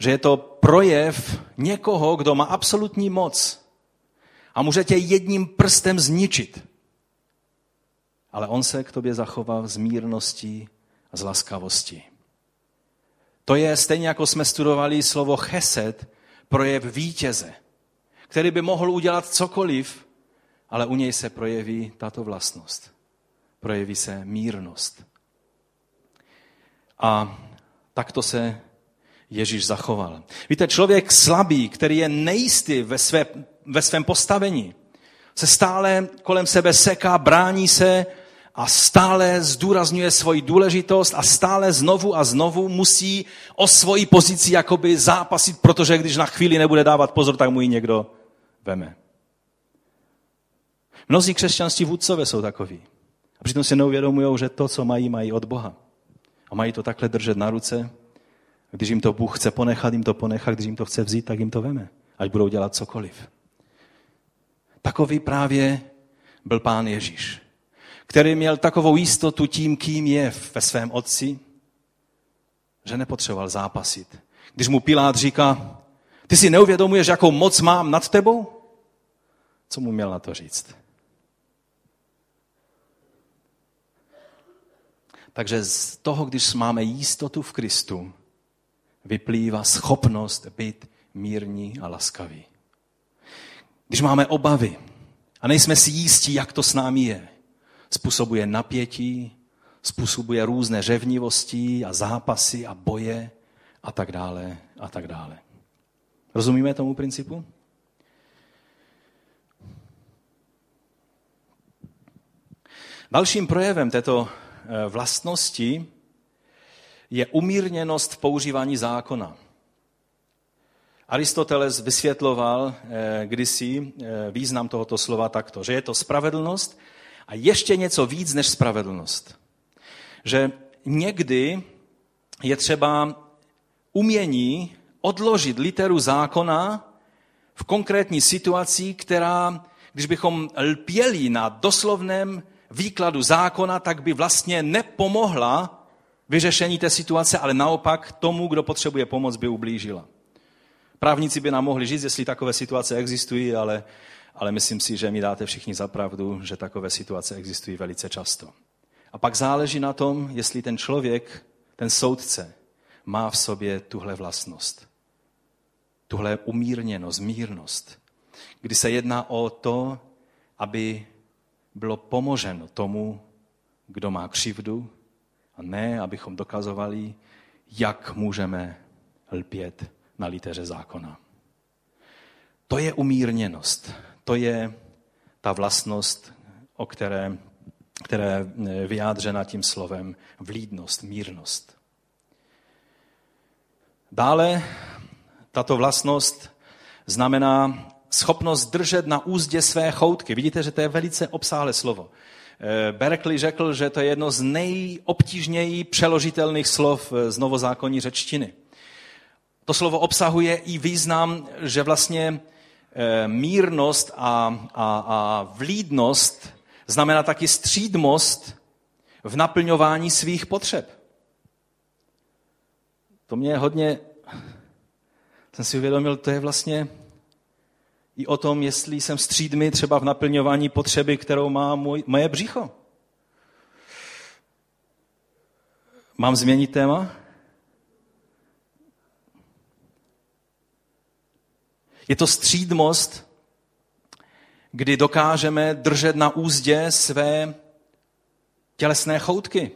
že je to projev někoho, kdo má absolutní moc a může tě jedním prstem zničit. Ale on se k tobě zachová z mírností a z laskavosti. To je stejně jako jsme studovali slovo chesed, projev vítěze, který by mohl udělat cokoliv, ale u něj se projeví tato vlastnost. Projeví se mírnost. A takto se Ježíš zachoval. Víte, člověk slabý, který je nejistý ve, své, ve svém postavení, se stále kolem sebe seká, brání se a stále zdůrazňuje svoji důležitost a stále znovu a znovu musí o svoji pozici jakoby zápasit, protože když na chvíli nebude dávat pozor, tak mu ji někdo veme. Mnozí křesťanství vůdcové jsou takoví. A přitom si neuvědomují, že to, co mají, mají od Boha. A mají to takhle držet na ruce když jim to Bůh chce ponechat, jim to ponechá, když jim to chce vzít, tak jim to veme. Ať budou dělat cokoliv. Takový právě byl pán Ježíš, který měl takovou jistotu tím, kým je ve svém otci, že nepotřeboval zápasit. Když mu Pilát říká, ty si neuvědomuješ, jakou moc mám nad tebou? Co mu měl na to říct? Takže z toho, když máme jistotu v Kristu, vyplývá schopnost být mírní a laskaví. Když máme obavy a nejsme si jistí, jak to s námi je, způsobuje napětí, způsobuje různé řevnivosti a zápasy a boje a tak dále a tak dále. Rozumíme tomu principu? Dalším projevem této eh, vlastnosti je umírněnost v používání zákona. Aristoteles vysvětloval eh, kdysi eh, význam tohoto slova takto, že je to spravedlnost a ještě něco víc než spravedlnost. Že někdy je třeba umění odložit literu zákona v konkrétní situaci, která, když bychom lpěli na doslovném výkladu zákona, tak by vlastně nepomohla vyřešení té situace, ale naopak tomu, kdo potřebuje pomoc, by ublížila. Právníci by nám mohli říct, jestli takové situace existují, ale, ale myslím si, že mi dáte všichni za pravdu, že takové situace existují velice často. A pak záleží na tom, jestli ten člověk, ten soudce, má v sobě tuhle vlastnost. Tuhle umírněnost, mírnost. Kdy se jedná o to, aby bylo pomoženo tomu, kdo má křivdu, a ne, abychom dokazovali, jak můžeme lpět na liteře zákona. To je umírněnost. To je ta vlastnost, o které, které je vyjádřena tím slovem vlídnost, mírnost. Dále tato vlastnost znamená schopnost držet na úzdě své choutky. Vidíte, že to je velice obsáhlé slovo. Eh, Berkeley řekl, že to je jedno z nejobtížněji přeložitelných slov z novozákonní řečtiny. To slovo obsahuje i význam, že vlastně eh, mírnost a, a, a vlídnost znamená taky střídmost v naplňování svých potřeb. To mě hodně, jsem si uvědomil, to je vlastně i o tom, jestli jsem střídmý třeba v naplňování potřeby, kterou má můj, moje břicho. Mám změnit téma? Je to střídmost, kdy dokážeme držet na úzdě své tělesné choutky.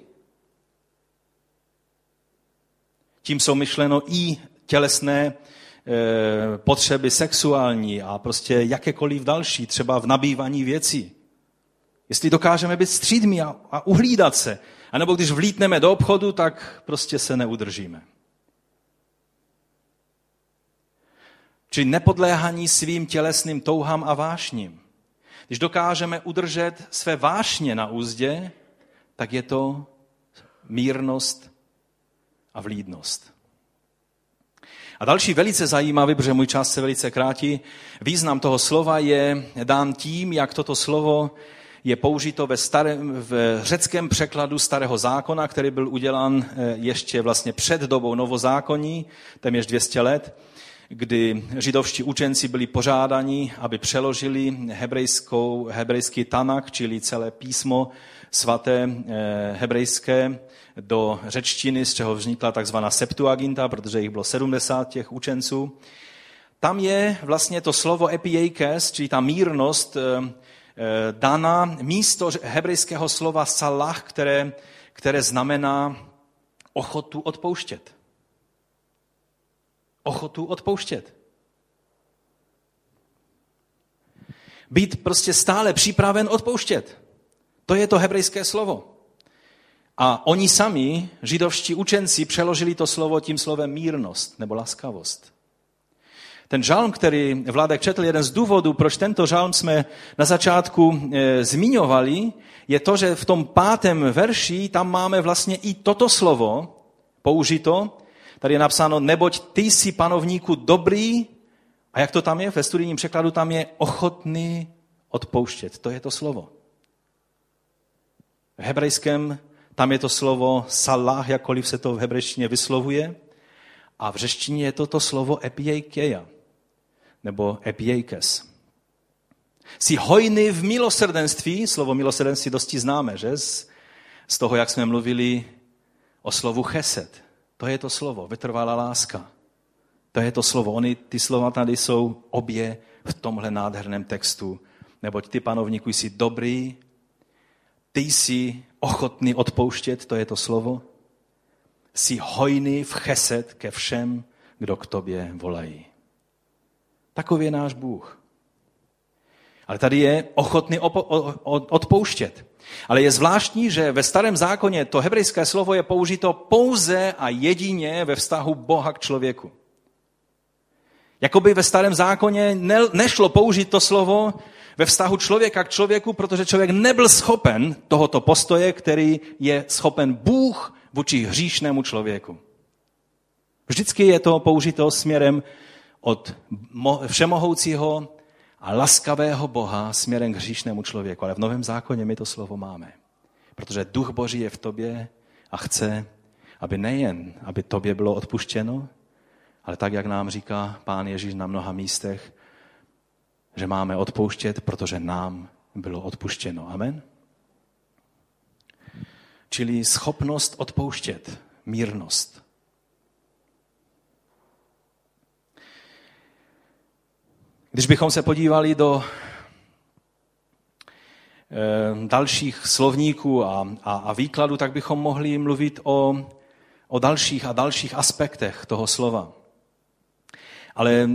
Tím jsou myšleno i tělesné potřeby sexuální a prostě jakékoliv další, třeba v nabývaní věcí. Jestli dokážeme být střídmí a, a uhlídat se, anebo když vlítneme do obchodu, tak prostě se neudržíme. Či nepodléhaní svým tělesným touhám a vášním. Když dokážeme udržet své vášně na úzdě, tak je to mírnost a vlídnost. A další velice zajímavý, protože můj čas se velice krátí, význam toho slova je dán tím, jak toto slovo je použito ve, starém, v řeckém překladu starého zákona, který byl udělán eh, ještě vlastně před dobou novozákonní, téměř 200 let kdy židovští učenci byli požádáni, aby přeložili hebrejskou, hebrejský tanak, čili celé písmo svaté eh, hebrejské, do řečtiny, z čeho vznikla takzvaná Septuaginta, protože jich bylo 70 těch učenců. Tam je vlastně to slovo epiekes, čili ta mírnost, eh, eh, dana místo hebrejského slova salah, které, které znamená ochotu odpouštět ochotu odpouštět. Být prostě stále připraven odpouštět. To je to hebrejské slovo. A oni sami, židovští učenci, přeložili to slovo tím slovem mírnost nebo laskavost. Ten žalm, který Vládek četl, jeden z důvodů, proč tento žalm jsme na začátku e, zmiňovali, je to, že v tom pátém verši tam máme vlastně i toto slovo použito, Tady je napsáno, neboť ty jsi panovníku dobrý, a jak to tam je? Ve studijním překladu tam je ochotný odpouštět. To je to slovo. V hebrejském tam je to slovo salah, jakkoliv se to v hebrejštině vyslovuje. A v řeštině je to to slovo epiejkeja, nebo epiejkes. Jsi hojný v milosrdenství, slovo milosrdenství dosti známe, že? Z, z toho, jak jsme mluvili o slovu cheset. To je to slovo, vytrvalá láska. To je to slovo. Oni, ty slova tady jsou obě v tomhle nádherném textu. Neboť ty, panovníku, jsi dobrý, ty jsi ochotný odpouštět, to je to slovo. Jsi hojný v cheset ke všem, kdo k tobě volají. Takový je náš Bůh. Ale tady je ochotný odpouštět. Ale je zvláštní, že ve starém zákoně to hebrejské slovo je použito pouze a jedině ve vztahu Boha k člověku. Jakoby ve starém zákoně ne, nešlo použít to slovo ve vztahu člověka k člověku, protože člověk nebyl schopen tohoto postoje, který je schopen Bůh vůči hříšnému člověku. Vždycky je to použito směrem od všemohoucího a laskavého Boha směrem k hříšnému člověku. Ale v Novém zákoně my to slovo máme. Protože duch Boží je v tobě a chce, aby nejen, aby tobě bylo odpuštěno, ale tak, jak nám říká pán Ježíš na mnoha místech, že máme odpouštět, protože nám bylo odpuštěno. Amen? Čili schopnost odpouštět, mírnost. Když bychom se podívali do eh, dalších slovníků a, a, a výkladů, tak bychom mohli mluvit o, o dalších a dalších aspektech toho slova. Ale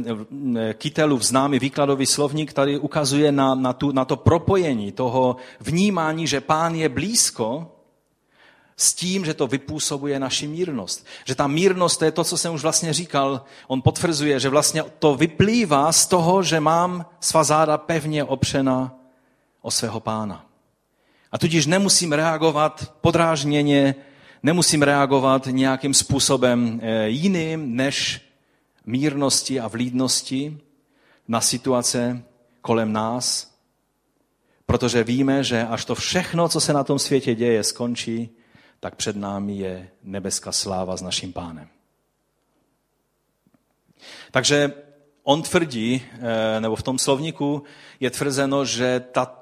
eh, Kytelův známý výkladový slovník tady ukazuje na, na, tu, na to propojení toho vnímání, že pán je blízko s tím, že to vypůsobuje naši mírnost. Že ta mírnost, to je to, co jsem už vlastně říkal, on potvrzuje, že vlastně to vyplývá z toho, že mám svá záda pevně opřena o svého pána. A tudíž nemusím reagovat podrážněně, nemusím reagovat nějakým způsobem eh, jiným než mírnosti a vlídnosti na situace kolem nás, protože víme, že až to všechno, co se na tom světě děje, skončí, tak před námi je nebeská sláva s naším pánem. Takže on tvrdí, eh, nebo v tom slovníku je tvrzeno, že ta,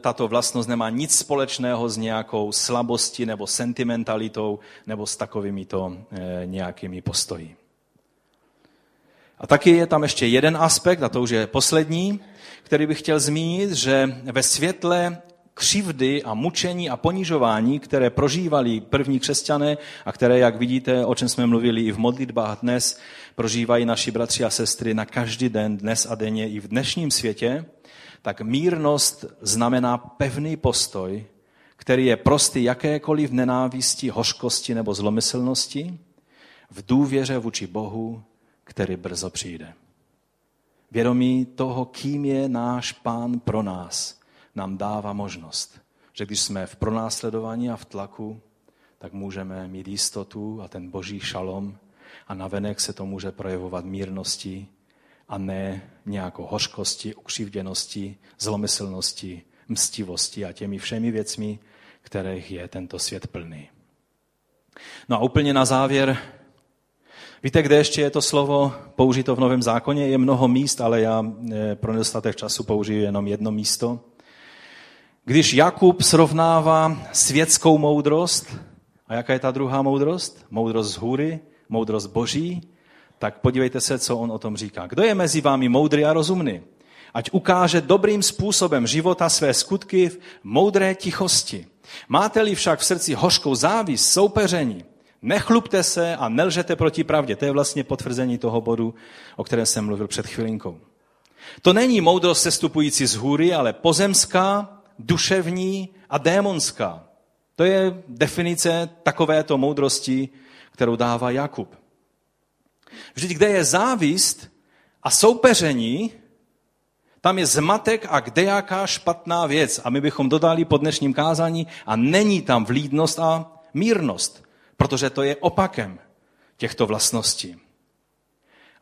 tato vlastnost nemá nic společného s nějakou slabostí nebo sentimentalitou nebo s takovými to eh, nějakými postoji. A taky je tam ještě jeden aspekt, a to už je poslední, který bych chtěl zmínit, že ve světle křivdy a mučení a ponižování, které prožívali první křesťané a které, jak vidíte, o čem jsme mluvili i v modlitbách dnes, prožívají naši bratři a sestry na každý den, dnes a denně i v dnešním světě, tak mírnost znamená pevný postoj, který je prostý jakékoliv nenávisti, hořkosti nebo zlomyslnosti, v důvěře vůči Bohu, který brzo přijde. Vědomí toho, kým je náš pán pro nás, nám dává možnost, že když jsme v pronásledování a v tlaku, tak můžeme mít jistotu a ten boží šalom a navenek se to může projevovat mírností a ne nějakou hořkosti, ukřivděnosti, zlomyslnosti, mstivosti a těmi všemi věcmi, kterých je tento svět plný. No a úplně na závěr, víte, kde ještě je to slovo použito v Novém zákoně? Je mnoho míst, ale já eh, pro nedostatek času použiju jenom jedno místo. Když Jakub srovnává světskou moudrost, a jaká je ta druhá moudrost? Moudrost z hůry, moudrost boží, tak podívejte se, co on o tom říká. Kdo je mezi vámi moudrý a rozumný? Ať ukáže dobrým způsobem života své skutky v moudré tichosti. Máte-li však v srdci hořkou závis, soupeření, nechlupte se a nelžete proti pravdě. To je vlastně potvrzení toho bodu, o kterém jsem mluvil před chvilinkou. To není moudrost sestupující z hůry, ale pozemská, duševní a démonská. To je definice takovéto moudrosti, kterou dává Jakub. Vždyť kde je závist a soupeření, tam je zmatek a kdejaká špatná věc. A my bychom dodali po dnešním kázání a není tam vlídnost a mírnost, protože to je opakem těchto vlastností.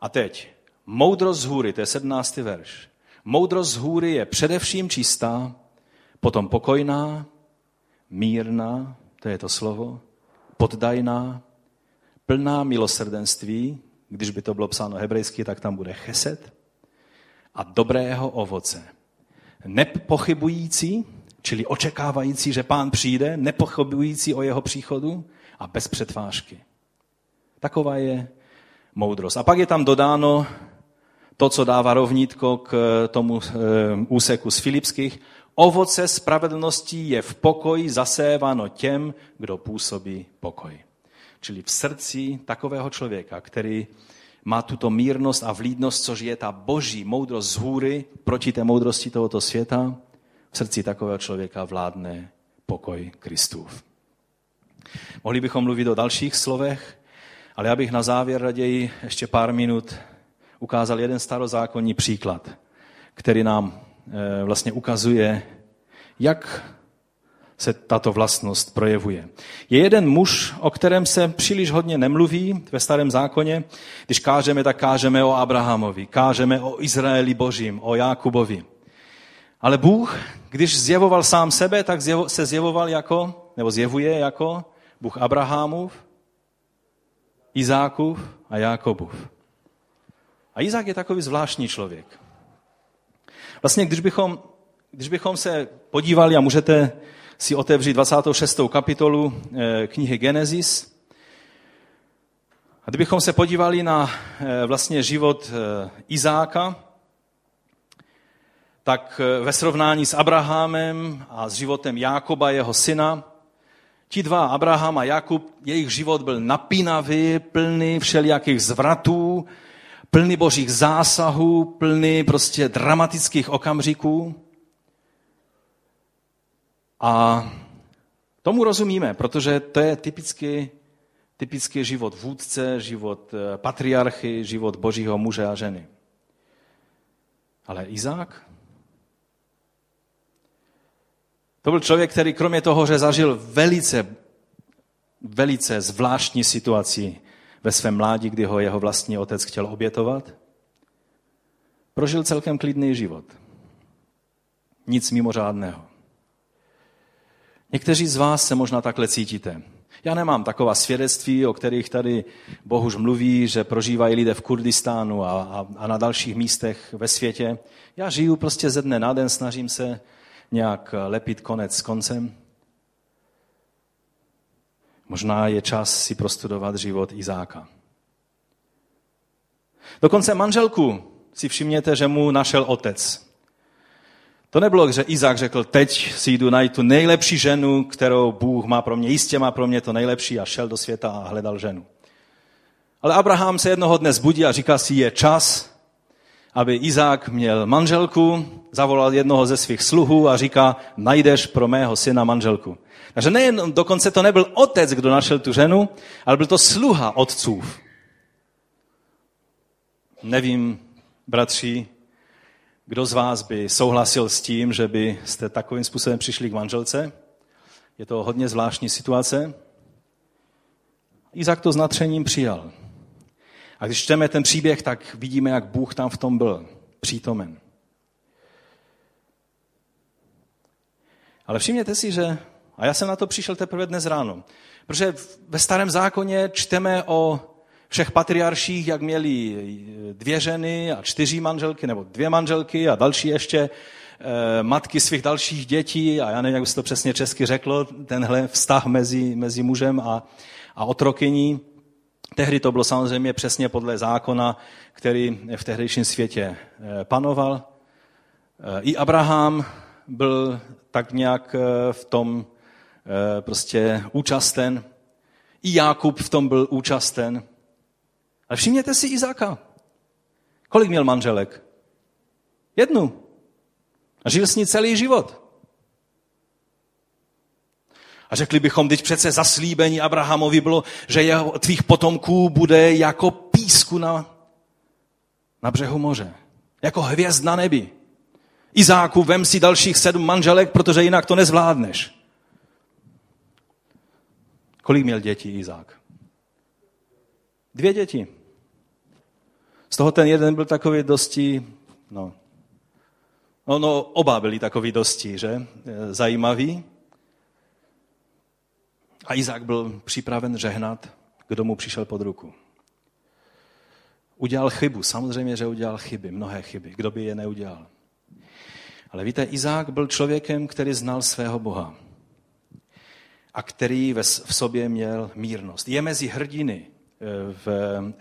A teď, moudrost z hůry, to je 17. verš. Moudrost z hůry je především čistá, potom pokojná, mírná, to je to slovo, poddajná, plná milosrdenství, když by to bylo psáno hebrejsky, tak tam bude cheset, a dobrého ovoce. Nepochybující, čili očekávající, že pán přijde, nepochybující o jeho příchodu a bez přetvážky. Taková je moudrost. A pak je tam dodáno to, co dává rovnítko k tomu eh, úseku z Filipských. Ovoce spravedlnosti je v pokoji zaséváno těm, kdo působí pokoj. Čili v srdci takového člověka, který má tuto mírnost a vlídnost, což je ta boží moudrost z hůry proti té moudrosti tohoto světa, v srdci takového člověka vládne pokoj Kristův. Mohli bychom mluvit o dalších slovech, ale já bych na závěr raději ještě pár minut ukázal jeden starozákonní příklad, který nám vlastně ukazuje, jak se tato vlastnost projevuje. Je jeden muž, o kterém se příliš hodně nemluví ve starém zákoně. Když kážeme, tak kážeme o Abrahamovi, kážeme o Izraeli božím, o Jákubovi. Ale Bůh, když zjevoval sám sebe, tak se zjevoval jako, nebo zjevuje jako Bůh Abrahamův, Izákův a Jákobův. A Izák je takový zvláštní člověk. Vlastně, když bychom, když bychom se podívali, a můžete si otevřít 26. kapitolu eh, knihy Genesis, a kdybychom se podívali na eh, vlastně život eh, Izáka, tak ve srovnání s Abrahamem a s životem Jákoba, jeho syna, ti dva, Abraham a Jakub, jejich život byl napínavý, plný všelijakých zvratů, plný božích zásahů, plný prostě dramatických okamžiků. A tomu rozumíme, protože to je typický, typický život vůdce, život eh, patriarchy, život božího muže a ženy. Ale Izák? To byl člověk, který kromě toho, že zažil velice, velice zvláštní situaci ve svém mládí, kdy ho jeho vlastní otec chtěl obětovat, prožil celkem klidný život. Nic mimořádného. Někteří z vás se možná takhle cítíte. Já nemám taková svědectví, o kterých tady Bohuž mluví, že prožívají lidé v Kurdistánu a, a, a na dalších místech ve světě. Já žiju prostě ze dne na den, snažím se nějak lepit konec s koncem. Možná je čas si prostudovat život Izáka. Dokonce manželku si všimněte, že mu našel otec. To nebylo, že Izák řekl, teď si jdu najít tu nejlepší ženu, kterou Bůh má pro mě, jistě má pro mě to nejlepší a šel do světa a hledal ženu. Ale Abraham se jednoho dne zbudí a říká si, je čas, aby Izák měl manželku, zavolal jednoho ze svých sluhů a říká, najdeš pro mého syna manželku. Takže nejen, dokonce to nebyl otec, kdo našel tu ženu, ale byl to sluha otcův. Nevím, bratři, kdo z vás by souhlasil s tím, že byste takovým způsobem přišli k manželce? Je to hodně zvláštní situace. Izak to s natřením přijal. A když čteme ten příběh, tak vidíme, jak Bůh tam v tom byl přítomen. Ale všimněte si, že, a já jsem na to přišel teprve dnes ráno, protože ve starém zákoně čteme o všech patriarších, jak měli dvě ženy a čtyři manželky, nebo dvě manželky a další ještě eh, matky svých dalších dětí, a já nevím, jak by se to přesně česky řeklo, tenhle vztah mezi, mezi mužem a, a otrokyní. Tehdy to bylo samozřejmě přesně podle zákona, který v tehdejším světě eh, panoval. Eh, I Abraham byl tak nějak v tom prostě účasten. I Jákub v tom byl účasten. Ale všimněte si Izáka. Kolik měl manželek? Jednu. A žil s ní celý život. A řekli bychom, teď přece zaslíbení Abrahamovi bylo, že jeho, tvých potomků bude jako písku na, na břehu moře. Jako hvězd na nebi. Izáku, vem si dalších sedm manželek, protože jinak to nezvládneš. Kolik měl dětí Izák? Dvě děti. Z toho ten jeden byl takový dosti, no, no, no oba byli takový dosti, že, e, zajímavý. A Izák byl připraven žehnat, kdo mu přišel pod ruku. Udělal chybu, samozřejmě, že udělal chyby, mnohé chyby. Kdo by je neudělal? Ale víte, Izák byl člověkem, který znal svého Boha a který v sobě měl mírnost. Je mezi hrdiny eh, v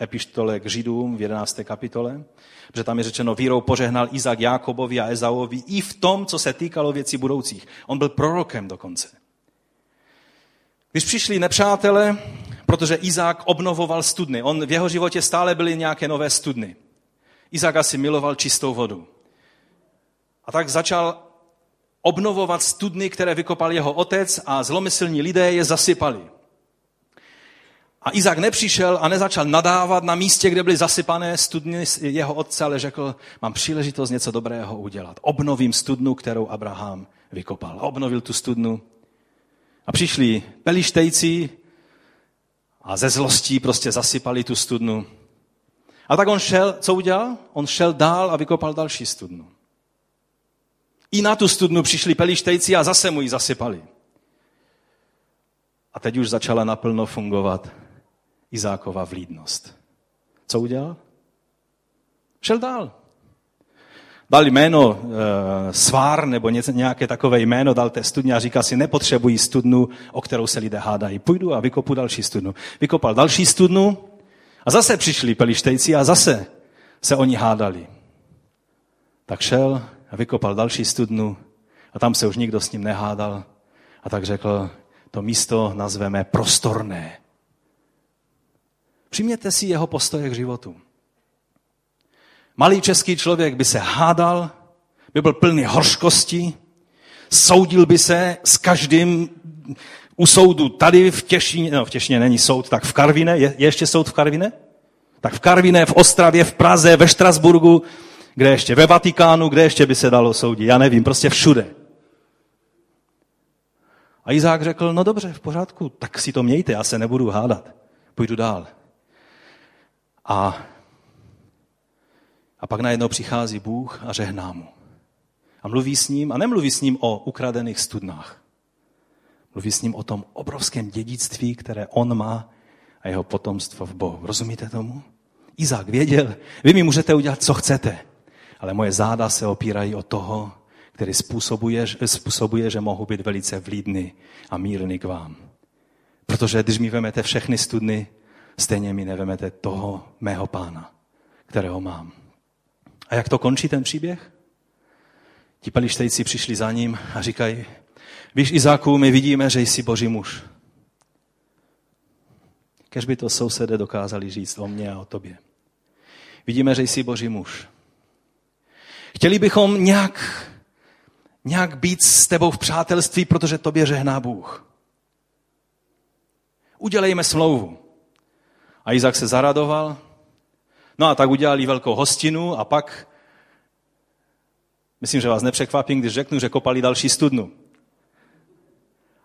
epištole k Židům v 11. kapitole, protože tam je řečeno, vírou požehnal Izák Jákobovi a Ezauovi i v tom, co se týkalo věcí budoucích. On byl prorokem dokonce. Když přišli nepřátelé, protože Izák obnovoval studny, on v jeho životě stále byly nějaké nové studny. Izák asi miloval čistou vodu. A tak začal obnovovat studny, které vykopal jeho otec a zlomyslní lidé je zasypali. A Izák nepřišel a nezačal nadávat na místě, kde byly zasypané studny jeho otce, ale řekl, mám příležitost něco dobrého udělat. Obnovím studnu, kterou Abraham vykopal. Obnovil tu studnu. A přišli pelištejci a ze zlostí prostě zasypali tu studnu. A tak on šel, co udělal? On šel dál a vykopal další studnu. I na tu studnu přišli pelištejci a zase mu ji zasypali. A teď už začala naplno fungovat Izákova vlídnost. Co udělal? Šel dál. Dal jméno e, svár nebo něco, nějaké takové jméno, dal té studně a říká si, nepotřebují studnu, o kterou se lidé hádají. Půjdu a vykopu další studnu. Vykopal další studnu a zase přišli pelištejci a zase se oni hádali. Tak šel a vykopal další studnu a tam se už nikdo s ním nehádal. A tak řekl, to místo nazveme prostorné. Přijměte si jeho postoje k životu. Malý český člověk by se hádal, by byl plný hořkosti, soudil by se s každým u soudu tady v Těšíně, no v Těšíně není soud, tak v Karvine, je, je ještě soud v Karvine? Tak v Karvine, v Ostravě, v Praze, ve Štrasburgu, kde ještě ve Vatikánu, kde ještě by se dalo soudit, já nevím, prostě všude. A Izák řekl, no dobře, v pořádku, tak si to mějte, já se nebudu hádat, půjdu dál. A, a pak najednou přichází Bůh a žehná mu. A mluví s ním, a nemluví s ním o ukradených studnách. Mluví s ním o tom obrovském dědictví, které on má a jeho potomstvo v Bohu. Rozumíte tomu? Izák věděl, vy mi můžete udělat, co chcete, ale moje záda se opírají o toho, který způsobuje, způsobuje, že mohu být velice vlídný a mírný k vám. Protože když mi vemete všechny studny, stejně mi nevemete toho mého pána, kterého mám. A jak to končí ten příběh? Ti pelištejci přišli za ním a říkají, víš Izáku, my vidíme, že jsi boží muž. Kež by to sousedé dokázali říct o mně a o tobě. Vidíme, že jsi boží muž. Chtěli bychom nějak, nějak být s tebou v přátelství, protože tobě žehná Bůh. Udělejme smlouvu. A Izak se zaradoval. No a tak udělali velkou hostinu a pak, myslím, že vás nepřekvapím, když řeknu, že kopali další studnu.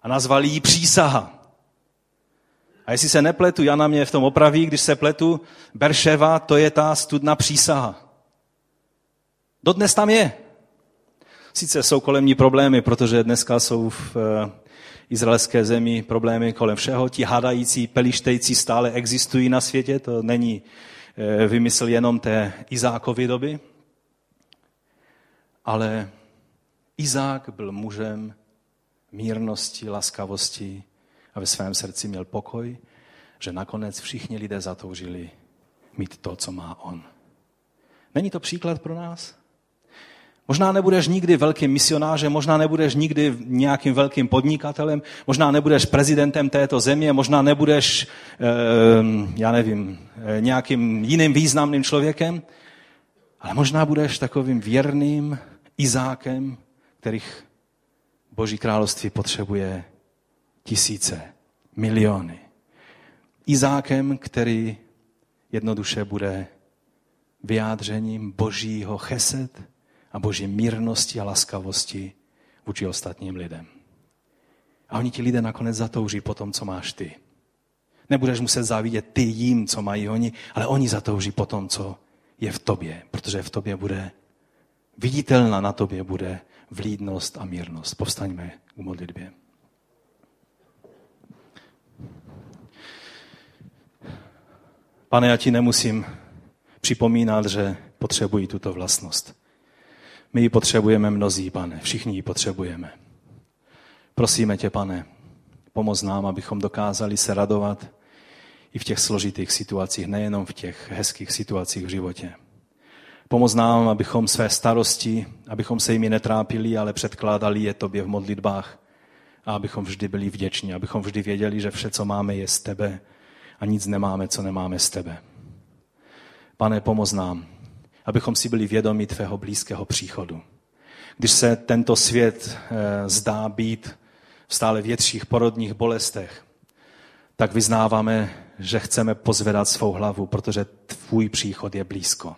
A nazvali ji přísaha. A jestli se nepletu, já na mě v tom opraví, když se pletu, Berševa, to je ta studna přísaha. Dodnes tam je. Sice jsou kolem ní problémy, protože dneska jsou v eh, izraelské zemi problémy kolem všeho. Ti hádající, pelištejci stále existují na světě, to není eh, vymysl jenom té Izákovy doby. Ale Izák byl mužem mírnosti, laskavosti a ve svém srdci měl pokoj, že nakonec všichni lidé zatoužili mít to, co má on. Není to příklad pro nás? Možná nebudeš nikdy velkým misionářem, možná nebudeš nikdy nějakým velkým podnikatelem, možná nebudeš prezidentem této země, možná nebudeš, ehm, já nevím, eh, nějakým jiným významným člověkem, ale možná budeš takovým věrným Izákem, kterých Boží království potřebuje tisíce, miliony. Izákem, který jednoduše bude vyjádřením Božího cheset, a boží mírnosti a laskavosti vůči ostatním lidem. A oni ti lidé nakonec zatouží po tom, co máš ty. Nebudeš muset závidět ty jim, co mají oni, ale oni zatouží po tom, co je v tobě, protože v tobě bude viditelná na tobě bude vlídnost a mírnost. Povstaňme k modlitbě. Pane, já ti nemusím připomínat, že potřebuji tuto vlastnost. My ji potřebujeme mnozí, pane, všichni ji potřebujeme. Prosíme tě, pane, pomoz nám, abychom dokázali se radovat i v těch složitých situacích, nejenom v těch hezkých situacích v životě. Pomoz nám, abychom své starosti, abychom se jimi netrápili, ale předkládali je tobě v modlitbách a abychom vždy byli vděční, abychom vždy věděli, že vše, co máme, je z tebe a nic nemáme, co nemáme z tebe. Pane, pomoz nám, abychom si byli vědomi tvého blízkého příchodu. Když se tento svět e, zdá být v stále větších porodních bolestech, tak vyznáváme, že chceme pozvedat svou hlavu, protože tvůj příchod je blízko.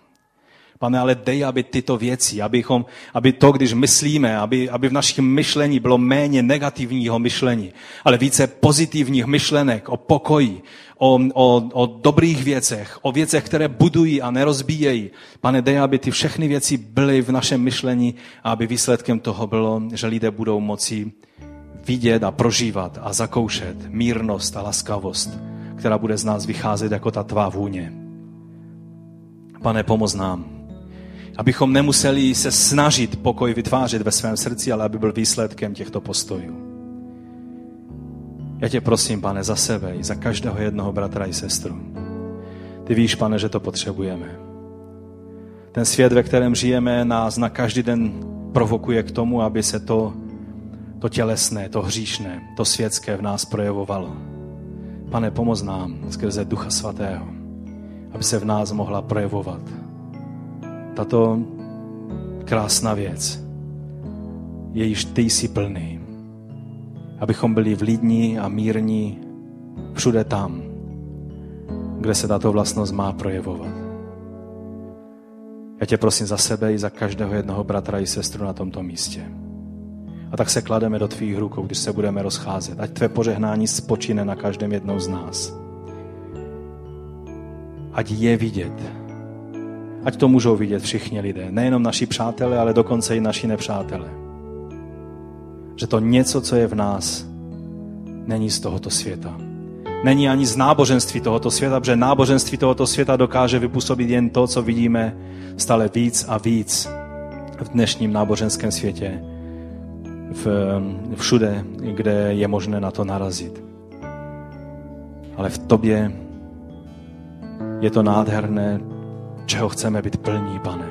Pane, ale dej, aby tyto věci, abychom, aby to, když myslíme, aby, aby v našem myšlení bylo méně negativního myšlení, ale více pozitivních myšlenek o pokoji, o, o, o dobrých věcech, o věcech, které budují a nerozbíjejí. Pane, dej, aby ty všechny věci byly v našem myšlení a aby výsledkem toho bylo, že lidé budou moci vidět a prožívat a zakoušet mírnost a laskavost, která bude z nás vycházet jako ta tvá vůně. Pane, pomoz nám, abychom nemuseli se snažit pokoj vytvářet ve svém srdci, ale aby byl výsledkem těchto postojů. Já tě prosím, pane, za sebe i za každého jednoho bratra i sestru. Ty víš, pane, že to potřebujeme. Ten svět, ve kterém žijeme, nás na každý den provokuje k tomu, aby se to, to tělesné, to hříšné, to světské v nás projevovalo. Pane, pomoz nám skrze Ducha Svatého, aby se v nás mohla projevovat tato krásná věc, jejíž ty jsi plný. Abychom byli vlídní a mírní všude tam, kde se tato vlastnost má projevovat. Já tě prosím za sebe i za každého jednoho bratra i sestru na tomto místě. A tak se klademe do tvých rukou, když se budeme rozcházet. Ať tvé požehnání spočíne na každém jednou z nás. Ať je vidět, Ať to můžou vidět všichni lidé, nejenom naši přátelé, ale dokonce i naši nepřátelé. Že to něco, co je v nás, není z tohoto světa. Není ani z náboženství tohoto světa, protože náboženství tohoto světa dokáže vypůsobit jen to, co vidíme stále víc a víc v dnešním náboženském světě, v, všude, kde je možné na to narazit. Ale v tobě je to nádherné, čeho chceme být plní, pane.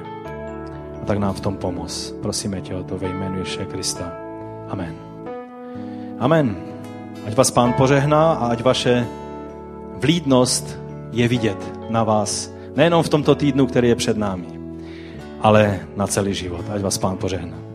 A tak nám v tom pomoz. Prosíme tě o to ve jménu Ježíše Krista. Amen. Amen. Ať vás pán požehná a ať vaše vlídnost je vidět na vás. Nejenom v tomto týdnu, který je před námi, ale na celý život. Ať vás pán požehná.